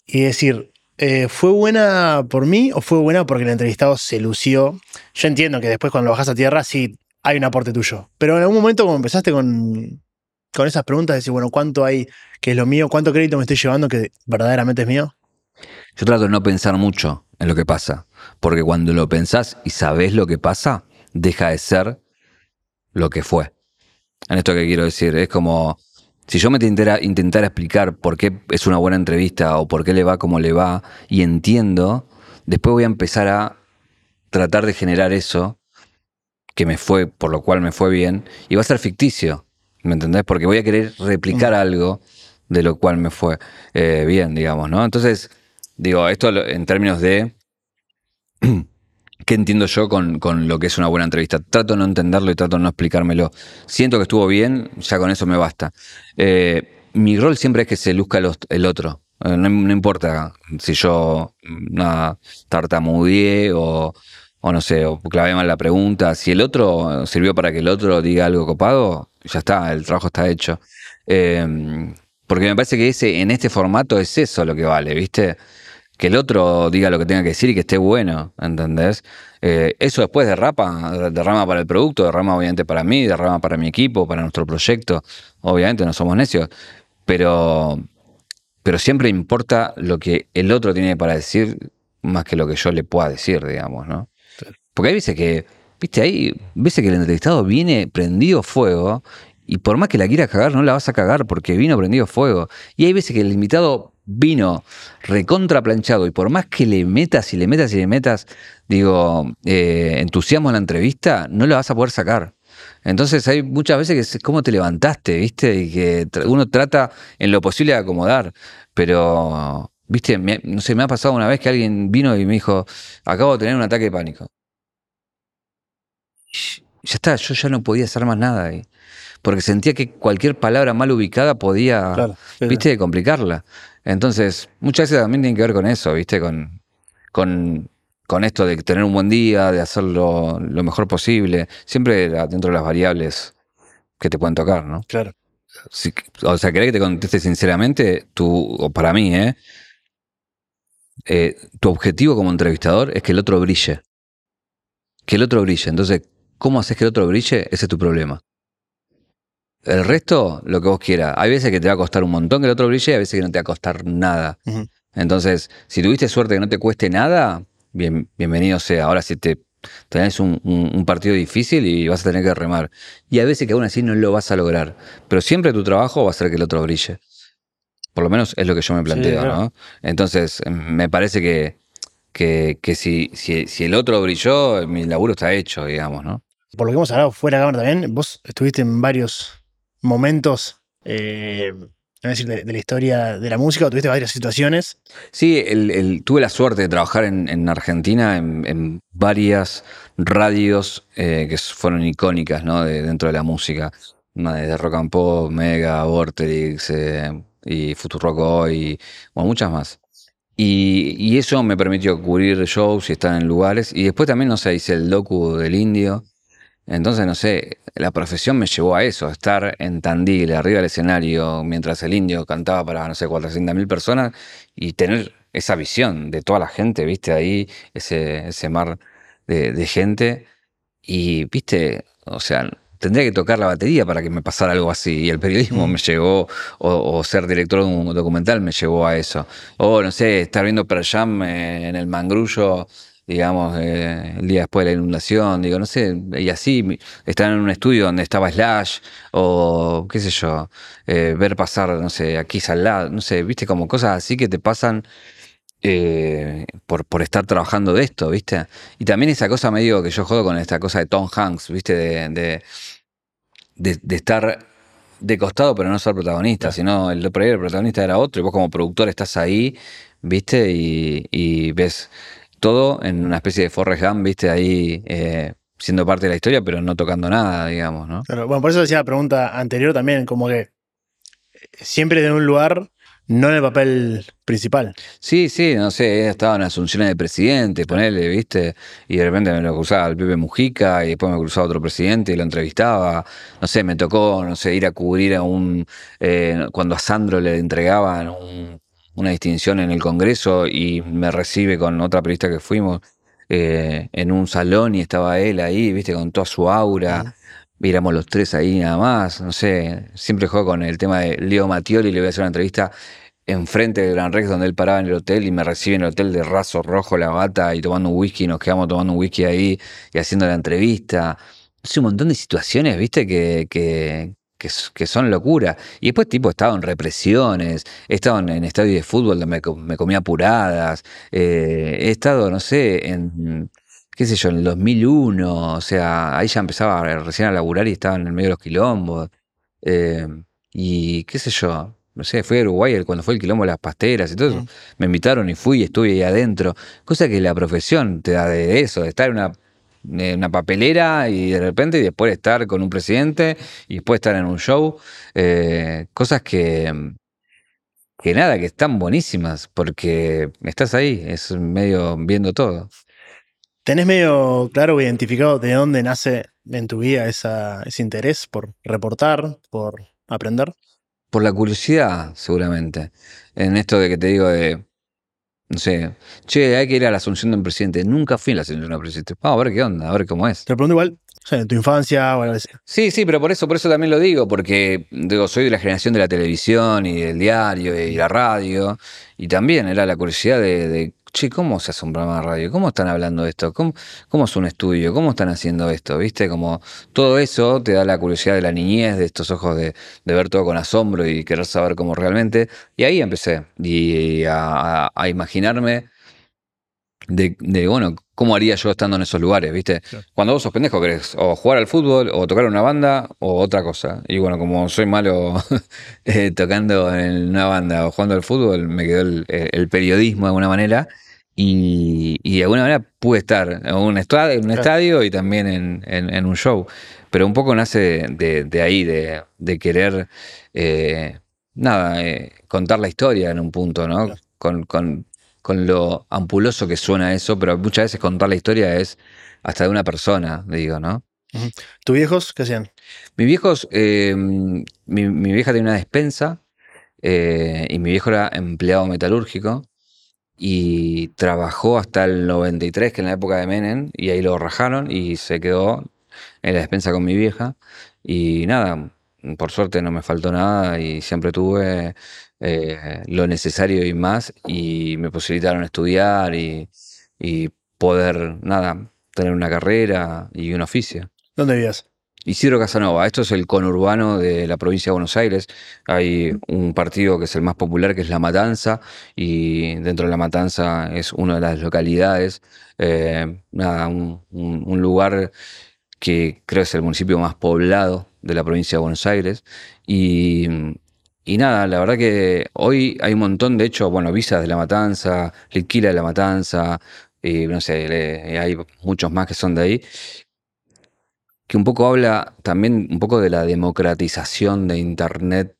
y decir, eh, ¿fue buena por mí o fue buena porque el entrevistado se lució? Yo entiendo que después cuando lo bajas a tierra sí hay un aporte tuyo, pero en algún momento como empezaste con, con esas preguntas, decir, bueno, ¿cuánto hay que es lo mío? ¿Cuánto crédito me estoy llevando que verdaderamente es mío? Yo trato de no pensar mucho en lo que pasa, porque cuando lo pensás y sabés lo que pasa, deja de ser lo que fue. En esto que quiero decir, es como si yo me intentara, intentara explicar por qué es una buena entrevista o por qué le va como le va y entiendo, después voy a empezar a tratar de generar eso que me fue, por lo cual me fue bien, y va a ser ficticio, ¿me entendés? Porque voy a querer replicar algo de lo cual me fue eh, bien, digamos, ¿no? Entonces, digo, esto en términos de qué entiendo yo con, con lo que es una buena entrevista. Trato de no entenderlo y trato de no explicármelo. Siento que estuvo bien, ya con eso me basta. Eh, mi rol siempre es que se luzca el otro. Eh, no, no importa si yo mm, nada, tartamudeé o, o no sé, o clavé mal la pregunta. Si el otro sirvió para que el otro diga algo copado, ya está, el trabajo está hecho. Eh, porque me parece que ese, en este formato es eso lo que vale, ¿viste? Que el otro diga lo que tenga que decir y que esté bueno, ¿entendés? Eh, eso después derrapa, derrama para el producto, derrama obviamente para mí, derrama para mi equipo, para nuestro proyecto. Obviamente no somos necios, pero, pero siempre importa lo que el otro tiene para decir más que lo que yo le pueda decir, digamos, ¿no? Porque hay veces que, viste, hay veces que el entrevistado viene prendido fuego y por más que la quieras cagar, no la vas a cagar porque vino prendido fuego. Y hay veces que el invitado vino recontra planchado y por más que le metas y le metas y le metas, digo, eh, entusiasmo en la entrevista, no la vas a poder sacar. Entonces hay muchas veces que es cómo te levantaste, ¿viste? Y que uno trata en lo posible de acomodar, pero, ¿viste? no sé, me ha pasado una vez que alguien vino y me dijo, acabo de tener un ataque de pánico. Ya está, yo ya no podía hacer más nada ahí porque sentía que cualquier palabra mal ubicada podía, viste, complicarla. Entonces, muchas veces también tiene que ver con eso, viste, con, con, con esto de tener un buen día, de hacerlo lo mejor posible, siempre dentro de las variables que te pueden tocar, ¿no? Claro. o sea, ¿querés que te conteste sinceramente? Tú, o para mí, ¿eh? ¿eh? Tu objetivo como entrevistador es que el otro brille. Que el otro brille. Entonces, ¿cómo haces que el otro brille? Ese es tu problema. El resto, lo que vos quieras. Hay veces que te va a costar un montón que el otro brille y hay veces que no te va a costar nada. Entonces, si tuviste suerte que no te cueste nada, bien, bienvenido sea. Ahora si te tenés un, partido difícil y vas a tener que remar. Y hay veces que aún así no lo vas a lograr. Pero siempre tu trabajo va a ser que el otro brille. Por lo menos es lo que yo me planteo, ¿no? Entonces, me parece que, que, si, si, si, el otro brilló, mi laburo está hecho, digamos, ¿no? Por lo que hemos hablado fuera de cámara también, vos estuviste en varios momentos eh, decir, de, la historia de la música o tuviste varias situaciones? Sí, tuve la suerte de trabajar en, Argentina en, varias radios eh, que fueron icónicas ¿no? de, dentro de la música. Una de Rock and Pop, Mega, Vorterix eh, y Futurock Hoy, bueno, muchas más. Y, y, eso me permitió cubrir shows y estar en lugares. Y después también, no sé, hice el docu del indio, entonces, no sé, la profesión me llevó a eso, a estar en Tandil, arriba del escenario, mientras el indio cantaba para, no sé, 400.000 personas y tener esa visión de toda la gente, viste, ahí, ese, ese mar de, gente. Y, viste, o sea, tendría que tocar la batería para que me pasara algo así. Y el periodismo mm. me llevó, o, ser director de un documental me llevó a eso. O, no sé, estar viendo Per Jam eh, en el mangrullo digamos, eh, el día después de la inundación, digo, no sé, y así, estar en un estudio donde estaba Slash, o qué sé yo, eh, ver pasar, no sé, aquí al lado, no sé, viste, como cosas así que te pasan eh, por, por estar trabajando de esto, viste. Y también esa cosa medio que yo jodo con esta cosa de Tom Hanks, viste, de, de, estar de costado pero no ser protagonista, sino el, el protagonista era otro y vos como productor estás ahí, viste, y, y ves todo en una especie de Forrest Gump, viste, ahí eh, siendo parte de la historia, pero no tocando nada, digamos, ¿no? bueno, por eso decía la pregunta anterior también, como que siempre de un lugar, no en el papel principal. Sí, sí, no sé, estaba en asunciones de presidente, ponele, viste, y de repente me lo cruzaba el Pepe Mujica y después me cruzaba otro presidente y lo entrevistaba. No sé, me tocó, no sé, ir a cubrir a un. Eh, cuando a Sandro le entregaban un una distinción en el Congreso y me recibe con otra periodista que fuimos eh, en un salón y estaba él ahí, viste, con toda su aura. Éramos los tres ahí nada más, no sé, siempre juego con el tema de Leo Matioli, le voy a hacer una entrevista enfrente de Gran Rex donde él paraba en el hotel y me recibe en el hotel de raso rojo la bata y tomando un whisky, nos quedamos tomando un whisky ahí y haciendo la entrevista. Es un montón de situaciones, viste, que, que, que, son locura. Y después, tipo, he estado en represiones, he estado en, estadios de fútbol donde me, comía apuradas, eh, he estado, no sé, en, qué sé yo, en el 2001, o sea, ahí ya empezaba recién a laburar y estaba en el medio de los quilombos. Eh, y qué sé yo, no sé, fui a Uruguay cuando fue el quilombo de las pasteras y todo eso. Me invitaron y fui y estuve ahí adentro. Cosa que la profesión te da de eso, de estar en una una papelera y de repente y después estar con un presidente y después estar en un show. Eh, cosas que, que nada, que están buenísimas porque estás ahí, es medio viendo todo. ¿Tenés medio claro identificado de dónde nace en tu vida esa, ese interés por reportar, por aprender? Por la curiosidad, seguramente. En esto de que te digo de no sé, che, hay que ir a la asunción de un presidente. Nunca fui a la asunción de un presidente. Vamos a ver qué onda, a ver cómo es. Te pregunto igual, o sea, en tu infancia o algo así. Sí, sí, pero por eso, por eso también lo digo, porque digo, soy de la generación de la televisión y del diario y la radio, y también era la curiosidad de, de che, ¿cómo se hace un programa de radio? ¿Cómo están hablando esto? ¿Cómo, ¿Cómo es un estudio? ¿Cómo están haciendo esto? ¿Viste? Como todo eso te da la curiosidad de la niñez, de estos ojos de, de ver todo con asombro y querer saber cómo realmente. Y ahí empecé y a- a imaginarme de, de, bueno, cómo haría yo estando en esos lugares, ¿viste? Claro. Cuando vos sos pendejo querés o jugar al fútbol o tocar una banda o otra cosa. Y bueno, como soy malo eh, tocando en una banda o jugando al fútbol, me quedó el, el periodismo de alguna manera. Y, y de alguna manera pude estar en un, estadio, en un Claro. estadio y también en, en- en un show. Pero un poco nace de, de ahí, de, de querer, eh, nada, eh, contar la historia en un punto, ¿no? Claro. Con, con- con lo ampuloso que suena eso, pero muchas veces contar la historia es hasta de una persona, digo, ¿no? ¿Tus viejos qué hacían? Mis viejos, eh, mi, mi vieja tenía una despensa eh, y mi viejo era empleado metalúrgico y trabajó hasta el 93, que en la época de Menem, y ahí lo rajaron y se quedó en la despensa con mi vieja. Y nada, por suerte no me faltó nada y siempre tuve eh, lo necesario y más y me posibilitaron estudiar y, y poder, nada, tener una carrera y un oficio. ¿Dónde vivías? Isidro Casanova, esto es el conurbano de la provincia de Buenos Aires. Hay un partido que es el más popular, que es La Matanza, y dentro de La Matanza es una de las localidades, eh, nada, un, un- un lugar que creo es el municipio más poblado de la provincia de Buenos Aires. Y, y nada, la verdad que hoy hay un montón, de hecho, bueno, visas de La Matanza, Liquila de La Matanza, y no sé, le- hay muchos más que son de ahí que un poco habla también un poco de la democratización de Internet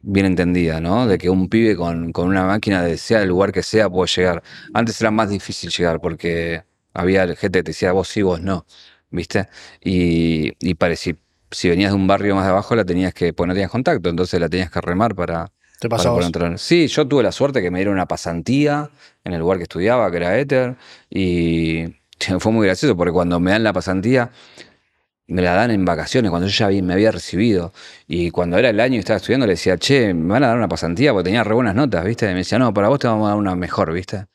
bien entendida, ¿no? De que un pibe con, con una máquina de sea el lugar que sea puede llegar. Antes era más difícil llegar porque había gente que te decía vos sí, vos no, ¿viste? Y, y parecía, si venías de un barrio más de abajo la tenías que, pues no tenías contacto, entonces la tenías que remar para, ¿Te entrar. Sí, yo tuve la suerte que me dieron una pasantía en el lugar que estudiaba, que era Ether, y fue muy gracioso porque cuando me dan la pasantía, me la dan en vacaciones, cuando yo ya me había recibido. Y cuando era el año y estaba estudiando, le decía, che, me van a dar una pasantía porque tenía re buenas notas, ¿viste? Y me decía, no, para vos te vamos a dar una mejor, ¿viste?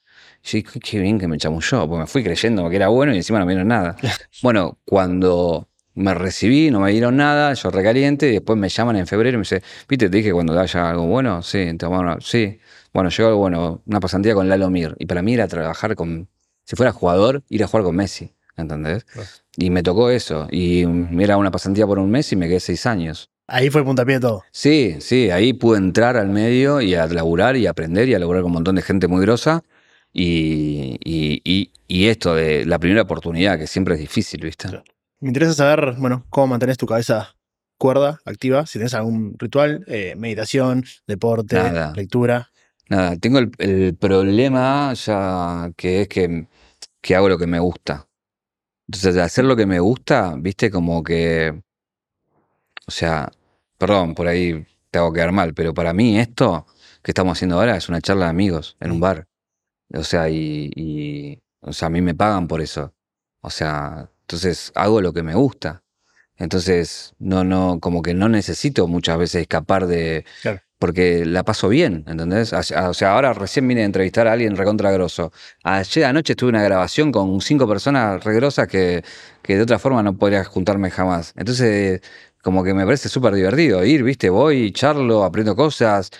Y yo qué bien que me chamulló, porque me fui creyendo que era bueno y encima no me dieron nada. bueno, cuando me recibí, no me dieron nada, yo recaliente, y después me llaman en febrero y me dice, ¿viste? Te dije cuando haya algo bueno, sí, dar una- sí. Bueno, llegó algo bueno, una pasantía con Lalo Mir. Y para mí era trabajar con, si fuera jugador, ir a jugar con Messi, ¿entendés? Y me tocó eso. Y era una pasantía por un mes y me quedé seis años. Ahí fue puntapié de todo. Sí, sí, ahí pude entrar al medio y a laburar y aprender y a laburar con un montón de gente muy grosa. Y, y, y- y esto de la primera oportunidad, que siempre es difícil, ¿viste? Claro. Me interesa saber, bueno, cómo mantenés tu cabeza cuerda, activa, si tenés algún ritual, eh, meditación, deporte, Nada. lectura. Nada, tengo el, el problema ya que es que, que hago lo que me gusta. Entonces, hacer lo que me gusta, viste, como que. O sea, perdón, por ahí te hago quedar mal, pero para mí esto que estamos haciendo ahora es una charla de amigos en un bar. O sea, y, y- o sea, a mí me pagan por eso. O sea, entonces hago lo que me gusta. Entonces, no, no, como que no necesito muchas veces escapar de, Claro. porque la paso bien, ¿entendés? O sea, o sea, ahora recién vine a entrevistar a alguien recontra grosso. Ayer anoche tuve una grabación con cinco personas regrosas que, que de otra forma no podría juntarme jamás. Entonces, como que me parece súper divertido ir, ¿viste? Voy, charlo, aprendo cosas.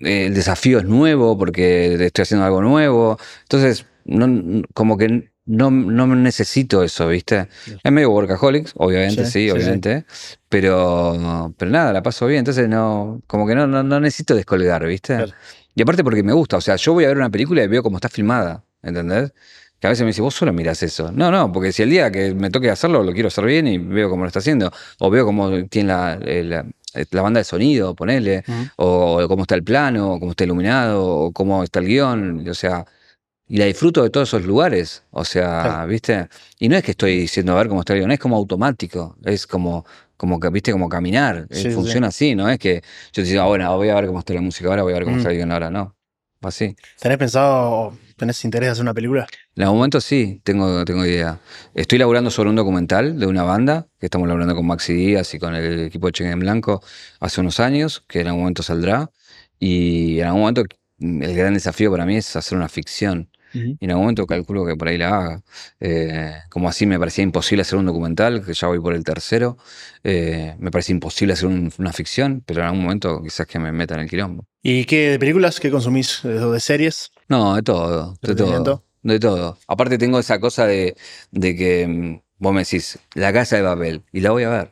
eh, el desafío es nuevo porque estoy haciendo algo nuevo. Entonces, no, como que no, no necesito eso, ¿viste? Es medio workaholics, obviamente, Sí, sí, sí, sí. obviamente. Pero, pero nada, la paso bien. Entonces, no, como que no, no, no necesito descolgar, ¿viste? Claro. Y aparte porque me gusta. O sea, yo voy a ver una película y veo cómo está filmada, ¿entendés? Que a veces me dice, vos solo mirás eso. No, no, porque si el día que me toque hacerlo, lo quiero hacer bien y veo cómo lo está haciendo. O veo cómo tiene la, eh, la, la banda de sonido, ponele Ujú. o cómo está el plano, o cómo está iluminado, o cómo está el guion, o sea, y la disfruto de todos esos lugares, o sea, Claro. ¿viste? Y no es que estoy diciendo a ver cómo está el guion, es como automático, es como, como ¿viste? Como caminar, eh, sí, funciona así, ¿no? Es que yo te digo, ah, bueno, voy a ver cómo está la música ahora, voy a ver cómo Mm. está el guion ahora, no. así. ¿Tenés pensado, tenés interés de hacer una película? En algún momento sí, tengo, tengo idea. Estoy laburando sobre un documental de una banda, que estamos laburando con Maxi Díaz y con el equipo de Cheque en Blanco hace unos años, que en algún momento saldrá. Y en algún momento el gran desafío para mí es hacer una ficción. Y en algún momento calculo que por ahí la haga. Eh, como así me parecía imposible hacer un documental, que ya voy por el tercero. Eh, me parece imposible hacer un- una ficción, pero en algún momento quizás que me meta en el quilombo. ¿Y qué de películas? ¿Qué consumís? ¿De, de series? No, de todo, de todo. De todo. Aparte tengo esa cosa de, de que mm, vos me decís, la casa de papel, y la voy a ver.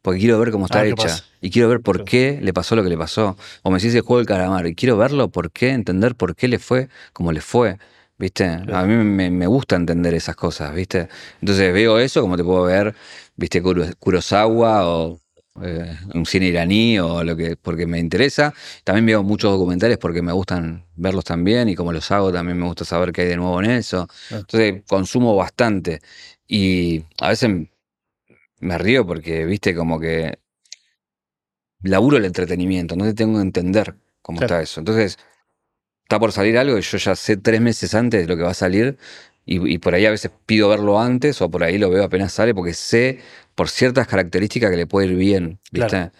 Porque quiero ver cómo está Ah, ¿qué hecha. pasa? Y quiero ver por qué le pasó lo que le pasó. O me decís el juego del calamar, y quiero verlo, por qué, entender por qué le fue como le fue. ¿Viste? A mí me, me gusta entender esas cosas, ¿viste? Entonces veo eso como te puedo ver, ¿viste? Kuro- Kurosawa o eh, un cine iraní o lo que, porque me interesa. También veo muchos documentales porque me gustan verlos también y como los hago también me gusta saber qué hay de nuevo en eso. Claro. Entonces consumo bastante y a veces me río porque, viste, como que laburo el entretenimiento, entonces tengo que entender cómo Claro. está eso. Entonces está por salir algo y yo ya sé tres meses antes de lo que va a salir y, y por ahí a veces pido verlo antes o por ahí lo veo apenas sale porque sé por ciertas características que le puede ir bien, ¿viste? Claro.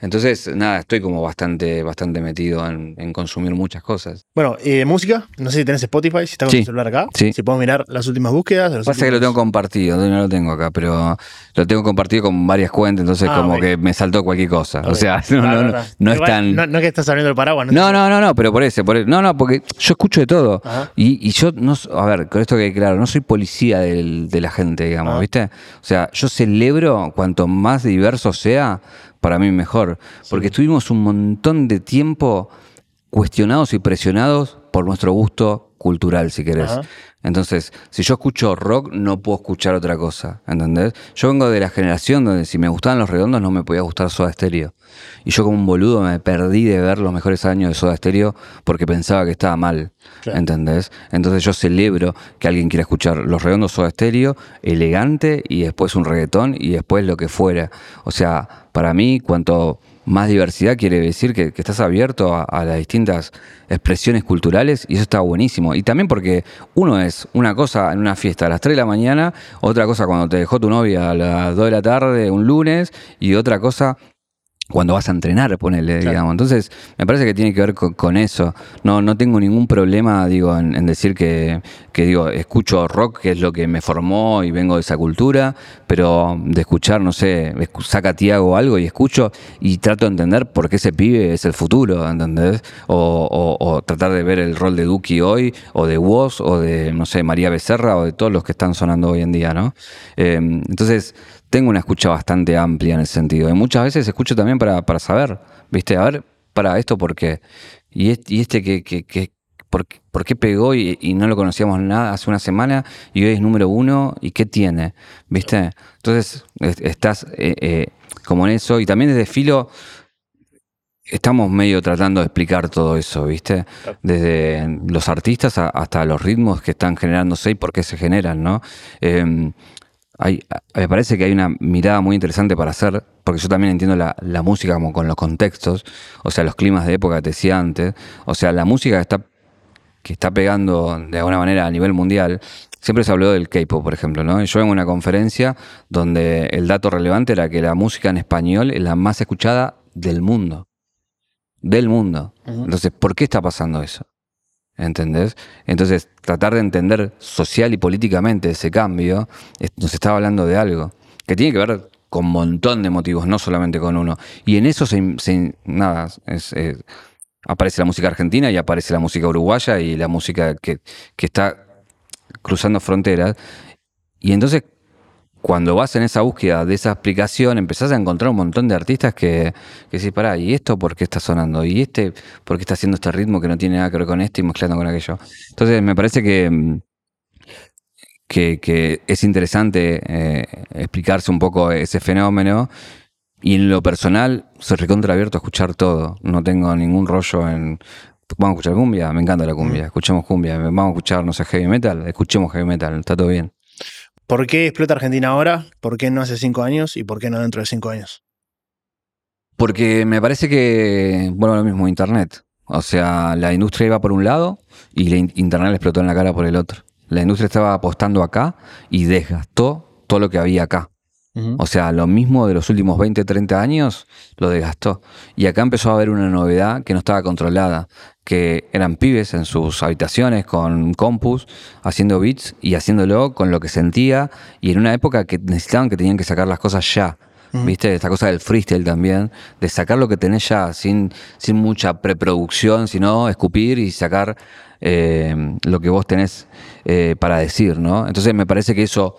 Entonces, nada, estoy como bastante, bastante metido en, en consumir muchas cosas. Bueno, y de música, no sé si tenés Spotify, si estás con Sí, tu celular acá. sí. Si podemos mirar las últimas búsquedas. Pasa que lo tengo compartido, no lo tengo acá, pero lo tengo compartido con varias cuentas, entonces Ah, como que me saltó cualquier cosa. O sea, no, Ah, no, no, no es tan... No, no es que estás abriendo el paraguas. No, no, no, no, pero por eso, por eso. No, no, porque yo escucho de todo. Y, y yo, no, a ver, con esto que claro, no soy policía del- de la gente, digamos, Ah. ¿viste? O sea, yo celebro cuanto más diverso sea, para mí mejor. Porque estuvimos un montón de tiempo cuestionados y presionados por nuestro gusto cultural, si querés. Ajá. Entonces, si yo escucho rock, no puedo escuchar otra cosa, ¿entendés? Yo vengo de la generación donde si me gustaban los redondos no me podía gustar Soda Stereo. Y yo como un boludo me perdí de ver los mejores años de Soda Stereo porque pensaba que estaba mal, Claro. ¿entendés? Entonces yo celebro que alguien quiera escuchar los redondos Soda Stereo, elegante, y después un reggaetón, y después lo que fuera. O sea, para mí, cuanto más diversidad quiere decir que, estás abierto a, a las distintas expresiones culturales y eso está buenísimo. Y también porque uno es una cosa en una fiesta a las 3 de la mañana, otra cosa cuando te dejó tu novia a las 2 de la tarde un lunes y otra cosa cuando vas a entrenar, ponele, Claro. digamos. Entonces, me parece que tiene que ver con, con eso. No, no tengo ningún problema, digo, en, en decir que, que, digo, escucho rock, que es lo que me formó y vengo de esa cultura, pero de escuchar, no sé, saca Tiago algo y escucho y trato de entender por qué ese pibe es el futuro, ¿entendés? O, o- o tratar de ver el rol de Duki hoy, o de Woz, o de, no sé, María Becerra, o de todos los que están sonando hoy en día, ¿no? Eh, entonces, tengo una escucha bastante amplia en ese sentido. Y muchas veces escucho también para, para saber, ¿viste? A ver, para esto por qué. Y este, y este que, que, que- ¿por, qué- por qué pegó y, y no lo conocíamos nada hace una semana y hoy es número uno? ¿Y qué tiene? ¿Viste? Entonces, es- estás eh, eh, como en eso. Y también desde Filo estamos medio tratando de explicar todo eso, ¿viste? Desde los artistas a- hasta los ritmos que están generándose y por qué se generan, ¿no? Eh, hay, me parece que hay una mirada muy interesante para hacer, porque yo también entiendo la, la música como con los contextos, o sea, los climas de época te decía antes, o sea, la música que está, que está pegando de alguna manera a nivel mundial, siempre se habló del K-pop, por ejemplo, ¿no? Yo a una conferencia donde el dato relevante era que la música en español es la más escuchada del mundo. Del mundo. Entonces, ¿por qué está pasando eso? ¿Entendés? Entonces, tratar de entender social y políticamente ese cambio, nos estaba hablando de algo que tiene que ver con un montón de motivos, no solamente con uno. Y en eso se, nada, es- aparece la música argentina y aparece la música uruguaya y la música que, que está cruzando fronteras. Y entonces, cuando vas en esa búsqueda de esa explicación, empezás a encontrar un montón de artistas que, que decís, pará, ¿y esto por qué está sonando? ¿Y este por qué está haciendo este ritmo que no tiene nada que ver con este y mezclando con aquello? Entonces, me parece que, mm, que, que es interesante eh, explicarse un poco ese fenómeno. Y en lo personal, soy recontra abierto a escuchar todo. No tengo ningún rollo en. Vamos a escuchar cumbia, me encanta la cumbia. Escuchemos cumbia. Vamos a escuchar, no sé, heavy metal. Escuchemos heavy metal, está todo bien. ¿Por qué explota Argentina ahora? ¿Por qué no hace cinco años? ¿Y por qué no dentro de cinco años? Porque me parece que, bueno, lo mismo, Internet. O sea, la industria iba por un lado y la internet le explotó en la cara por el otro. La industria estaba apostando acá y desgastó todo lo que había acá. O sea, lo mismo de los últimos 20, 30 años lo desgastó. Y acá empezó a haber una novedad que no estaba controlada, que eran pibes en sus habitaciones con compus, haciendo beats y haciéndolo con lo que sentía, y en una época que necesitaban que tenían que sacar las cosas ya. ¿Viste? Esta cosa del freestyle también, de sacar lo que tenés ya, sin, sin mucha preproducción, sino escupir y sacar eh, lo que vos tenés eh, para decir, ¿no? Entonces me parece que eso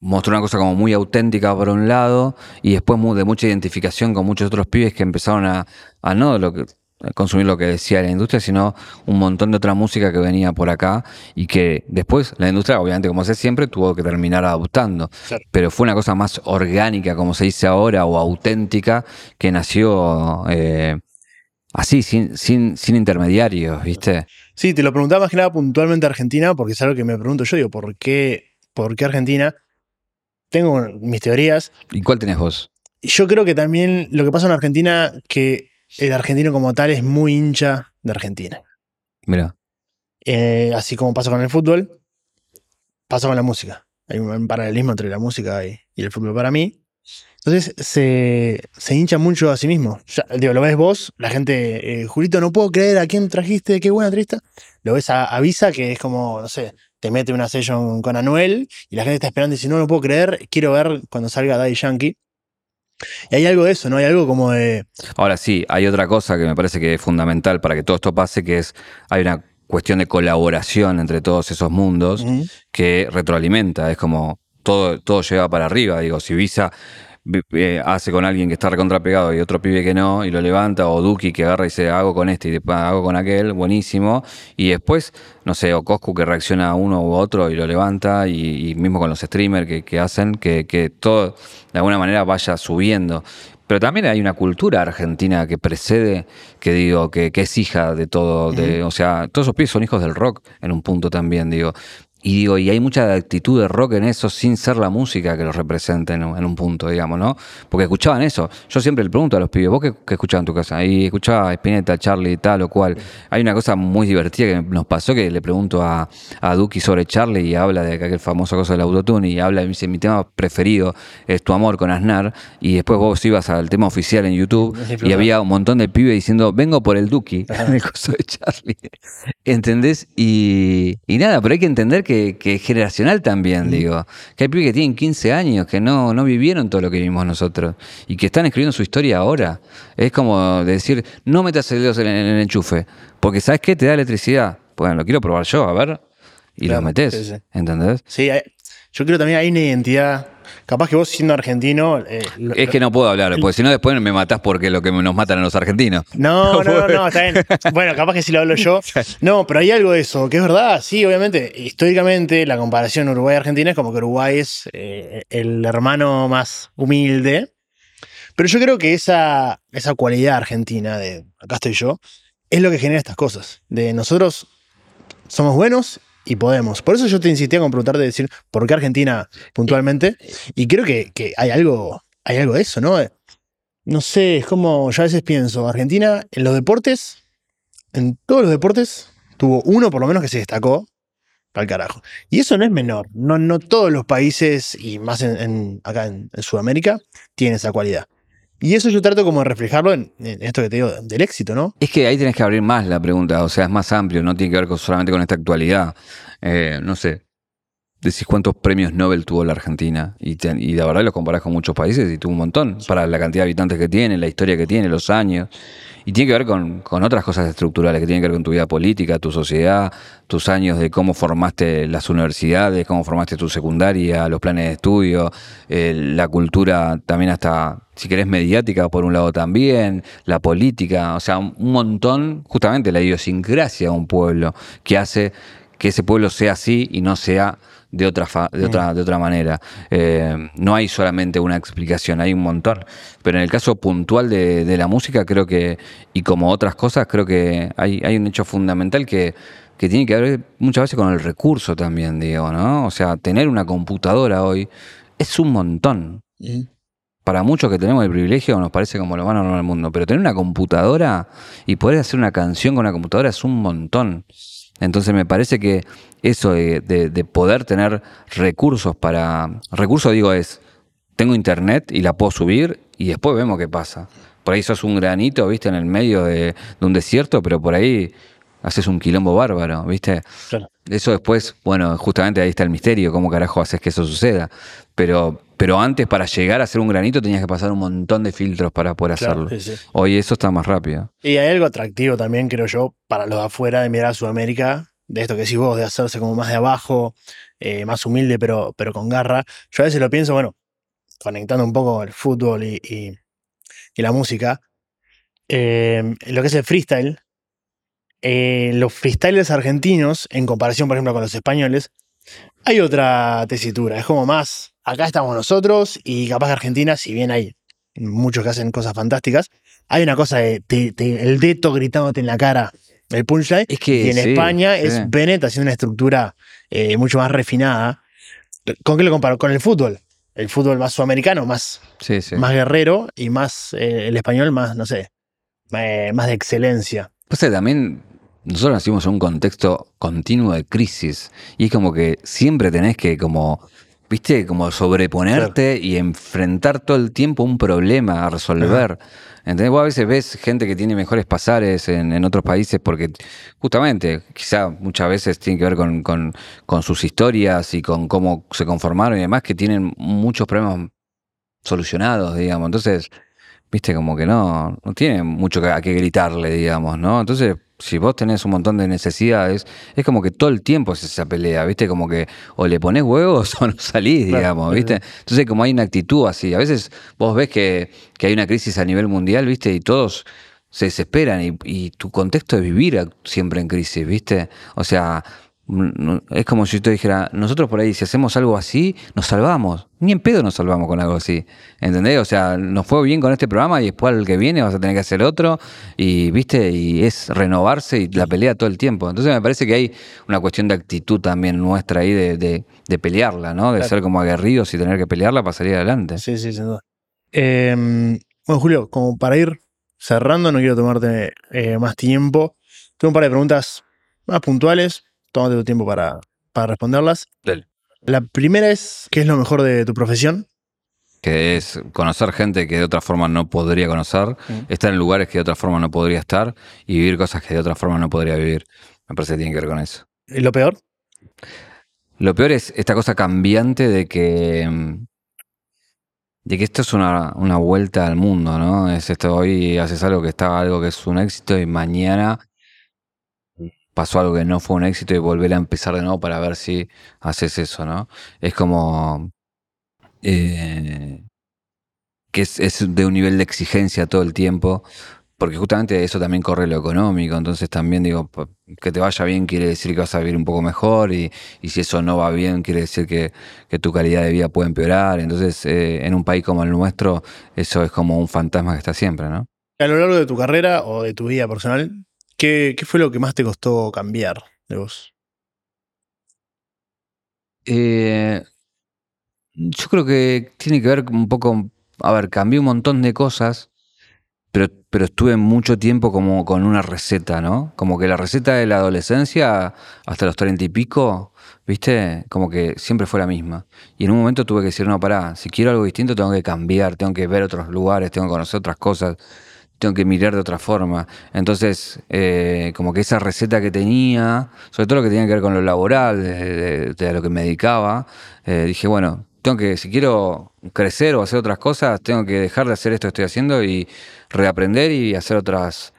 mostró una cosa como muy auténtica por un lado y después de mucha identificación con muchos otros pibes que empezaron a, no lo que, consumir lo que decía la industria, sino un montón de otra música que venía por acá y que después la industria, obviamente, como hace siempre, tuvo que terminar adoptando. Pero fue una cosa más orgánica, como se dice ahora, o auténtica, que nació eh, así, sin, sin, sin intermediarios, ¿viste? Sí, te lo preguntaba más que nada puntualmente Argentina, porque es algo que me pregunto yo, digo, ¿por qué, por qué Argentina? tengo mis teorías. ¿Y cuál tenés vos? Yo creo que también lo que pasa en Argentina, que el argentino como tal es muy hincha de Argentina. Mira. Eh, así como pasa con el fútbol, pasa con la música. Hay un paralelismo entre la música y, el fútbol para mí. Entonces se, hincha mucho a sí mismo. digo, lo ves vos, la gente, eh, Julito, no puedo creer a quién trajiste, qué buena trista. Lo ves a Avisa, que es como, no sé, te mete una session con Anuel y la gente está esperando y dice, no, no puedo creer, quiero ver cuando salga Daddy Yankee. Y hay algo de eso, ¿no? Hay algo como de... Ahora sí, hay otra cosa que me parece que es fundamental para que todo esto pase, que es, hay una cuestión de colaboración entre todos esos mundos que retroalimenta, es como todo, todo lleva para arriba, digo, si Visa eh, hace con alguien que está recontrapegado y otro pibe que no, y lo levanta, o Duki que agarra y dice, hago con este y después hago con aquel, buenísimo. Y después, no sé, o Coscu que reacciona a uno u otro y lo levanta, y, mismo con los streamers que, hacen que, todo de alguna manera vaya subiendo. Pero también hay una cultura argentina que precede, que digo, que, es hija de todo, de, o sea, todos esos pibes son hijos del rock en un punto también, digo. Y digo, y hay mucha actitud de rock en eso sin ser la música que los represente en, un punto, digamos, ¿no? Porque escuchaban eso. Yo siempre le pregunto a los pibes, ¿vos qué, qué escuchabas en tu casa? Y escuchaba Spinetta, Charlie, tal o cual. Hay una cosa muy divertida que nos pasó que le pregunto a, a Duki sobre Charlie y habla de aquel famoso cosa del autotune y habla, y dice, mi tema preferido es Tu Amor con Aznar. Y después vos ibas al tema oficial en YouTube y había un montón de pibes diciendo, vengo por el Duki, el coso de Charlie. ¿Entendés? Y, y nada, pero hay que entender que que, es generacional también, digo. Que hay pibes que tienen 15 años, que no, no vivieron todo lo que vivimos nosotros y que están escribiendo su historia ahora. Es como decir, no metas el dedo en, el enchufe, porque ¿sabes qué? Te da electricidad. Bueno, lo quiero probar yo, a ver. Y lo metes, ¿entendés? Sí, yo creo también hay una identidad Capaz que vos siendo argentino. Eh, es que no puedo hablar, porque si no después me matás porque lo que nos matan a los argentinos. No, no, no, está bien. Bueno, capaz que si lo hablo yo. No, pero hay algo de eso, que es verdad, sí, obviamente. Históricamente, la comparación Uruguay-Argentina es como que Uruguay es eh, el hermano más humilde. Pero yo creo que esa, esa cualidad argentina de acá estoy yo, es lo que genera estas cosas. De nosotros somos buenos y podemos. Por eso yo te insistía con preguntar de decir por qué Argentina puntualmente. Y creo que, hay algo, hay algo de eso, ¿no? No sé, es como yo a veces pienso, Argentina en los deportes, en todos los deportes, tuvo uno por lo menos que se destacó al carajo. Y eso no es menor. No, no todos los países, y más en, acá en, Sudamérica, tienen esa cualidad. Y eso yo trato como de reflejarlo en, esto que te digo del éxito, ¿no? Es que ahí tienes que abrir más la pregunta, o sea, es más amplio, no tiene que ver solamente con esta actualidad. Eh, no sé, decís cuántos premios Nobel tuvo la Argentina y, y de verdad los comparás con muchos países y tuvo un montón para la cantidad de habitantes que tiene, la historia que tiene, los años. Y tiene que ver con, otras cosas estructurales, que tienen que ver con tu vida política, tu sociedad, tus años de cómo formaste las universidades, cómo formaste tu secundaria, los planes de estudio, eh, la cultura también hasta, si querés, mediática por un lado también, la política, o sea, un montón, justamente la idiosincrasia de un pueblo que hace que ese pueblo sea así y no sea de otra, de otra, de otra manera. Eh, no hay solamente una explicación, hay un montón. Pero en el caso puntual de, la música, creo que, y como otras cosas, creo que hay, hay un hecho fundamental que, tiene que ver muchas veces con el recurso también, digo, ¿no? O sea, tener una computadora hoy es un montón. para muchos que tenemos el privilegio nos parece como lo más normal del mundo, pero tener una computadora y poder hacer una canción con una computadora es un montón. Entonces me parece que eso de, de poder tener recursos para... Recursos digo es, tengo internet y la puedo subir y después vemos qué pasa. Por ahí sos un granito, viste, en el medio de, un desierto, pero por ahí haces un quilombo bárbaro, ¿viste? Eso después, bueno, justamente ahí está el misterio, cómo carajo haces que eso suceda. Pero, pero antes, para llegar a ser un granito, tenías que pasar un montón de filtros para poder hacerlo. Hoy eso está más rápido. Y hay algo atractivo también, creo yo, para los de afuera de mirar a Sudamérica, de esto que decís vos, de hacerse como más de abajo, eh, más humilde, pero, pero con garra. Yo a veces lo pienso, bueno, conectando un poco el fútbol y, la música, eh, lo que es el freestyle, eh, los freestylers argentinos, en comparación, por ejemplo, con los españoles, hay otra tesitura. Es como más, acá estamos nosotros y capaz que Argentina, si bien hay muchos que hacen cosas fantásticas, hay una cosa de el dedo gritándote en la cara, el punchline. Es que, y en España es Bennett haciendo una estructura eh, mucho más refinada. ¿Con qué lo comparo? Con el fútbol el fútbol más sudamericano, más, más guerrero y más eh, el español más, no sé, eh, más de excelencia. Pues también nosotros nacimos en un contexto continuo de crisis y es como que siempre tenés que como, viste, como sobreponerte y enfrentar todo el tiempo un problema a resolver. ¿Entendés? Vos a veces ves gente que tiene mejores pasares en, otros países porque justamente, quizá muchas veces tiene que ver con, sus historias y con cómo se conformaron y demás, que tienen muchos problemas solucionados, digamos. Entonces, viste, como que no, no tiene mucho a qué gritarle, digamos, ¿no? Entonces, si vos tenés un montón de necesidades, es como que todo el tiempo es esa pelea, ¿viste? Como que o le pones huevos o no salís, digamos, ¿viste? Entonces, como hay una actitud así, a veces vos ves que, hay una crisis a nivel mundial, ¿viste? Y todos se desesperan y, y tu contexto es vivir siempre en crisis, ¿viste? O sea, es como si yo te dijera, nosotros por ahí, si hacemos algo así, nos salvamos. Ni en pedo nos salvamos con algo así. ¿Entendés? O sea, nos fue bien con este programa y después al que viene vas a tener que hacer otro. Y, viste, y es renovarse y la pelea todo el tiempo. Entonces me parece que hay una cuestión de actitud también nuestra ahí de, de, pelearla, ¿no? De ser como aguerridos y tener que pelearla para salir adelante. Sí, sí, sin duda. Em, bueno, Julio, como para ir cerrando, no quiero tomarte eh, más tiempo. Tengo un par de preguntas más puntuales tómate tu tiempo para, responderlas. La primera es, ¿qué es lo mejor de tu profesión? Que es conocer gente que de otra forma no podría conocer, mm. estar en lugares que de otra forma no podría estar y vivir cosas que de otra forma no podría vivir. Me parece que tiene que ver con eso. ¿Y lo peor? Lo peor es esta cosa cambiante de que de que esto es una, una, vuelta al mundo, ¿no? Es esto, hoy haces algo que está, algo que es un éxito y mañana pasó algo que no fue un éxito y volver a empezar de nuevo para ver si haces eso, ¿no? Es como... Eh, que es, de un nivel de exigencia todo el tiempo, porque justamente eso también corre lo económico, entonces también digo, que te vaya bien quiere decir que vas a vivir un poco mejor y, si eso no va bien quiere decir que, tu calidad de vida puede empeorar, entonces eh, en un país como el nuestro eso es como un fantasma que está siempre, ¿no? A lo largo de tu carrera o de tu vida personal, ¿Qué, fue lo que más te costó cambiar de vos? Eh, yo creo que tiene que ver un poco, a ver, cambié un montón de cosas, pero, pero estuve mucho tiempo como con una receta, ¿no? Como que la receta de la adolescencia hasta los treinta y pico, ¿viste? Como que siempre fue la misma. Y en un momento tuve que decir, no, pará, si quiero algo distinto tengo que cambiar, tengo que ver otros lugares, tengo que conocer otras cosas tengo que mirar de otra forma. Entonces, eh, como que esa receta que tenía, sobre todo lo que tenía que ver con lo laboral, de, lo que me dedicaba, eh, dije, bueno, tengo que, si quiero crecer o hacer otras cosas, tengo que dejar de hacer esto que estoy haciendo y reaprender y hacer otras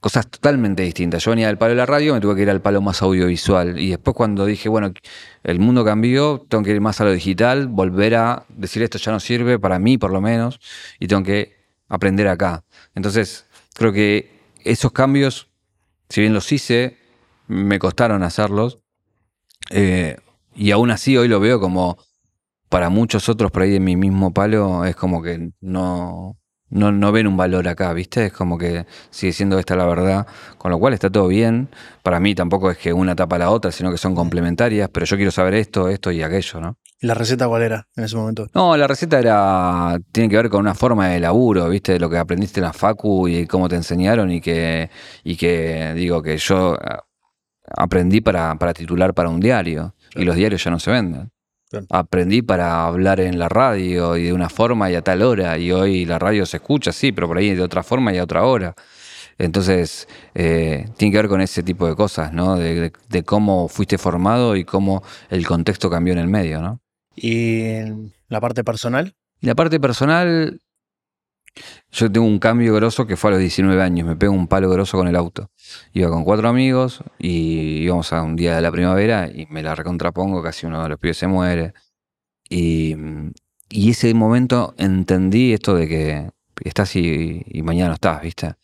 cosas totalmente distintas. Yo venía del palo de la radio, me tuve que ir al palo más audiovisual. Y después cuando dije, bueno, el mundo cambió, tengo que ir más a lo digital, volver a decir esto ya no sirve, para mí por lo menos, y tengo que aprender acá. Entonces, creo que esos cambios, si bien los hice, me costaron hacerlos. Eh, y aún así hoy lo veo como para muchos otros por ahí de mi mismo palo, es como que no, no, ven un valor acá, ¿viste? Es como que sigue siendo esta la verdad, con lo cual está todo bien. Para mí tampoco es que una tapa la otra, sino que son complementarias, pero yo quiero saber esto, esto y aquello, ¿no? ¿La receta cuál era en ese momento? No, la receta era. tiene que ver con una forma de laburo, ¿viste? De lo que aprendiste en la Facu y cómo te enseñaron y que. y que digo que yo eh, aprendí para, para titular para un diario. Y los diarios ya no se venden. Claro. Aprendí para hablar en la radio y de una forma y a tal hora. Y hoy la radio se escucha, sí, pero por ahí de otra forma y a otra hora. Entonces, eh, tiene que ver con ese tipo de cosas, ¿no? De, de- de cómo fuiste formado y cómo el contexto cambió en el medio, ¿no? Y la parte personal, la parte personal, yo tengo un cambio grosso que fue a los 19 años. Me pego un palo grosso con el auto. Iba con cuatro amigos y íbamos a un día de la primavera y me la recontrapongo, casi uno de los pibes se muere. Y, y ese momento entendí esto de que estás y, y mañana no estás, ¿viste?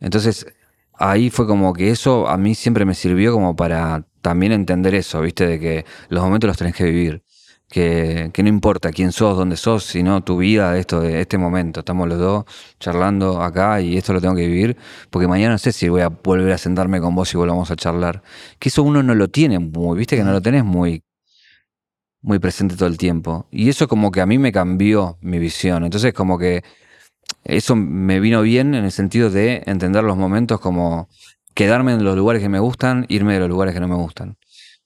Entonces ahí fue como que eso a mí siempre me sirvió como para también entender eso, ¿viste? De que los momentos los tenés que vivir que, no importa quién sos, dónde sos, sino tu vida, esto, de este momento. Estamos los dos charlando acá y esto lo tengo que vivir, porque mañana no sé si voy a volver a sentarme con vos y volvamos a charlar. Que eso uno no lo tiene muy, viste que no lo tenés muy, muy presente todo el tiempo. Y eso como que a mí me cambió mi visión. Entonces como que eso me vino bien en el sentido de entender los momentos como quedarme en los lugares que me gustan, irme de los lugares que no me gustan.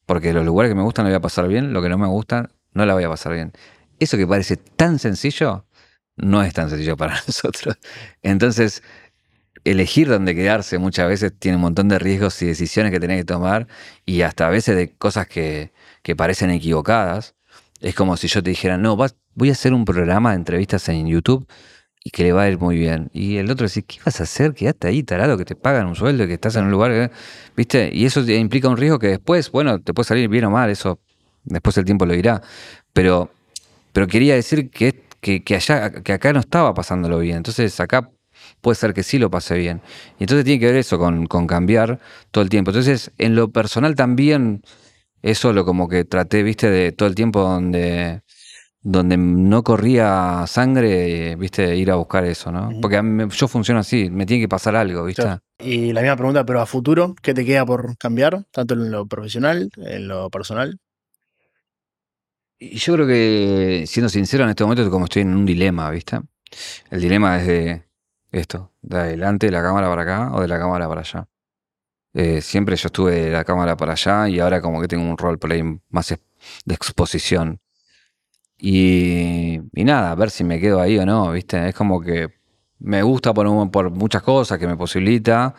Porque los lugares que me gustan la voy a pasar bien, lo que no me gusta no la voy a pasar bien. Eso que parece tan sencillo, no es tan sencillo para nosotros. Entonces, elegir dónde quedarse muchas veces tiene un montón de riesgos y decisiones que tenés que tomar y hasta a veces de cosas que, que parecen equivocadas. Es como si yo te dijera, no, voy a hacer un programa de entrevistas en YouTube y que le va a ir muy bien. Y el otro dice, ¿qué vas a hacer? Quédate ahí, tarado, que te pagan un sueldo, que estás en un lugar, que- ¿viste? Y eso implica un riesgo que después, bueno, te puede salir bien o mal, eso después el tiempo lo dirá. Pero, pero quería decir que, que, que allá, que acá no estaba pasándolo bien. Entonces acá puede ser que sí lo pase bien. Y entonces tiene que ver eso con, con cambiar todo el tiempo. Entonces, en lo personal también, eso lo como que traté, viste, de todo el tiempo donde donde no corría sangre, viste, ir a buscar eso, ¿no? Porque a mí- yo funciono así, me tiene que pasar algo, viste. Claro. Y la misma pregunta, pero a futuro, ¿qué te queda por cambiar? Tanto en lo profesional, en lo personal. Y yo creo que, siendo sincero, en este momento como estoy en un dilema, ¿viste? El dilema es de esto, de adelante de la cámara para acá o de la cámara para allá. Eh, siempre yo estuve de la cámara para allá y ahora como que tengo un rol por ahí más de exposición. Y, y nada, a ver si me quedo ahí o no, ¿viste? Es como que me gusta por muchas cosas que me posibilita,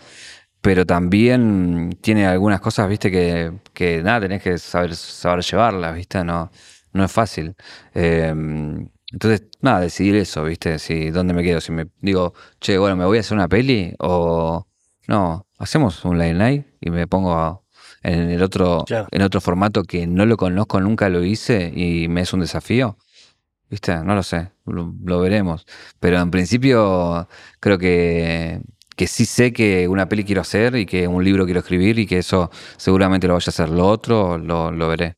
pero también tiene algunas cosas, ¿viste? Que, que nada, tenés que saber, saber llevarlas, ¿viste? No, no es fácil. Eh, entonces, nada, decidir eso, ¿viste? Si, ¿Dónde me quedo? Si me digo, che, bueno, ¿me voy a hacer una peli? O no, hacemos un late night y me pongo a- en el otro, Claro. en otro formato que no lo conozco, nunca lo hice y me es un desafío. ¿Viste? No lo sé, lo, lo veremos. Pero en principio creo que, que sí sé que una peli quiero hacer y que un libro quiero escribir y que eso seguramente lo vaya a hacer. Lo otro lo, lo veré.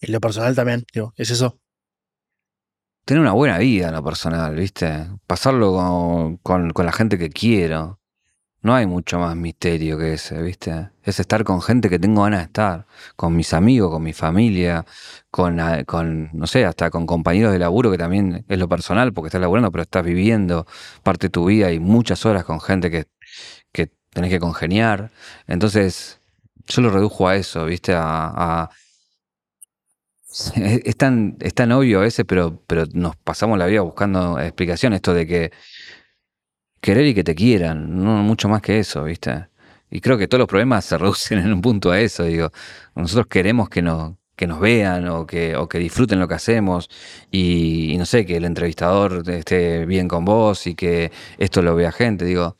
En lo personal también, digo, es eso. Tener una buena vida en lo personal, ¿viste? Pasarlo con, con- la gente que quiero. No hay mucho más misterio que ese, ¿viste? Es estar con gente que tengo ganas de estar. Con mis amigos, con mi familia, con, con, no sé, hasta con compañeros de laburo, que también es lo personal, porque estás laburando, pero estás viviendo parte de tu vida y muchas horas con gente que, que tenés que congeniar. Entonces, yo lo redujo a eso, ¿viste? A- es, tan, es tan obvio a veces, pero, pero nos pasamos la vida buscando explicación. Esto de que querer y que te quieran, no mucho más que eso, ¿viste? Y creo que todos los problemas se reducen en un punto a eso. Digo, nosotros queremos que nos, que nos vean o que, o que disfruten lo que hacemos y, y no sé, que el entrevistador esté bien con vos y que esto lo vea gente. Digo,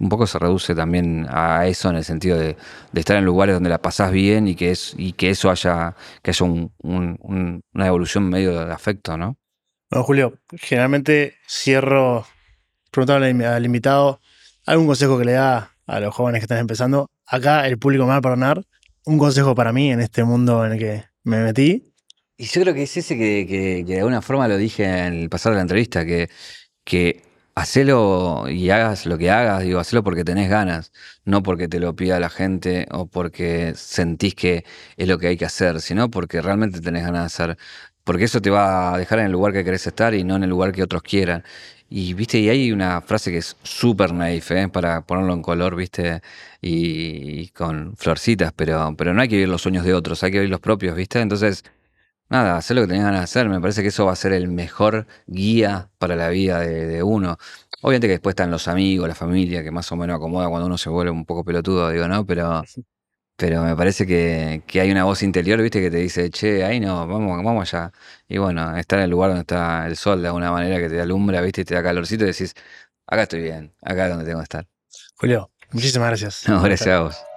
un poco se reduce también a eso en el sentido de, de estar en lugares donde la pasás bien y que, es, y que eso haya, que haya un- un- un- una evolución medio de afecto, ¿no? Bueno, Julio, generalmente cierro preguntándole al invitado algún consejo que le da a los jóvenes que están empezando. Acá el público me va a perdonar. Un consejo para mí en este mundo en el que me metí. Y yo creo que es ese que, que- que de alguna forma lo dije en el pasado de la entrevista, que, que hacelo y hagas lo que hagas, digo, hacelo porque tenés ganas, no porque te lo pida la gente o porque sentís que es lo que hay que hacer, sino porque realmente tenés ganas de hacer. Porque eso te va a dejar en el lugar que querés estar y no en el lugar que otros quieran. Y viste, y hay una frase que es súper naif, ¿eh? para ponerlo en color, viste, y, y con florcitas, pero, pero no hay que vivir los sueños de otros, hay que vivir los propios, viste. Entonces, Nada, hacer lo que tenés ganas de hacer. Me parece que eso va a ser el mejor guía para la vida de, de uno. Obviamente que después están los amigos, la familia, que más o menos acomoda cuando uno se vuelve un poco pelotudo, digo, ¿no? Pero, pero me parece que, que hay una voz interior, ¿viste? Que te dice, che, ahí no, vamos, vamos allá. Y bueno, estar en el lugar donde está el sol de alguna manera que te alumbra, ¿viste? Y te da calorcito y decís, acá estoy bien, acá es donde tengo que estar. Julio, muchísimas gracias. No, gracias a vos.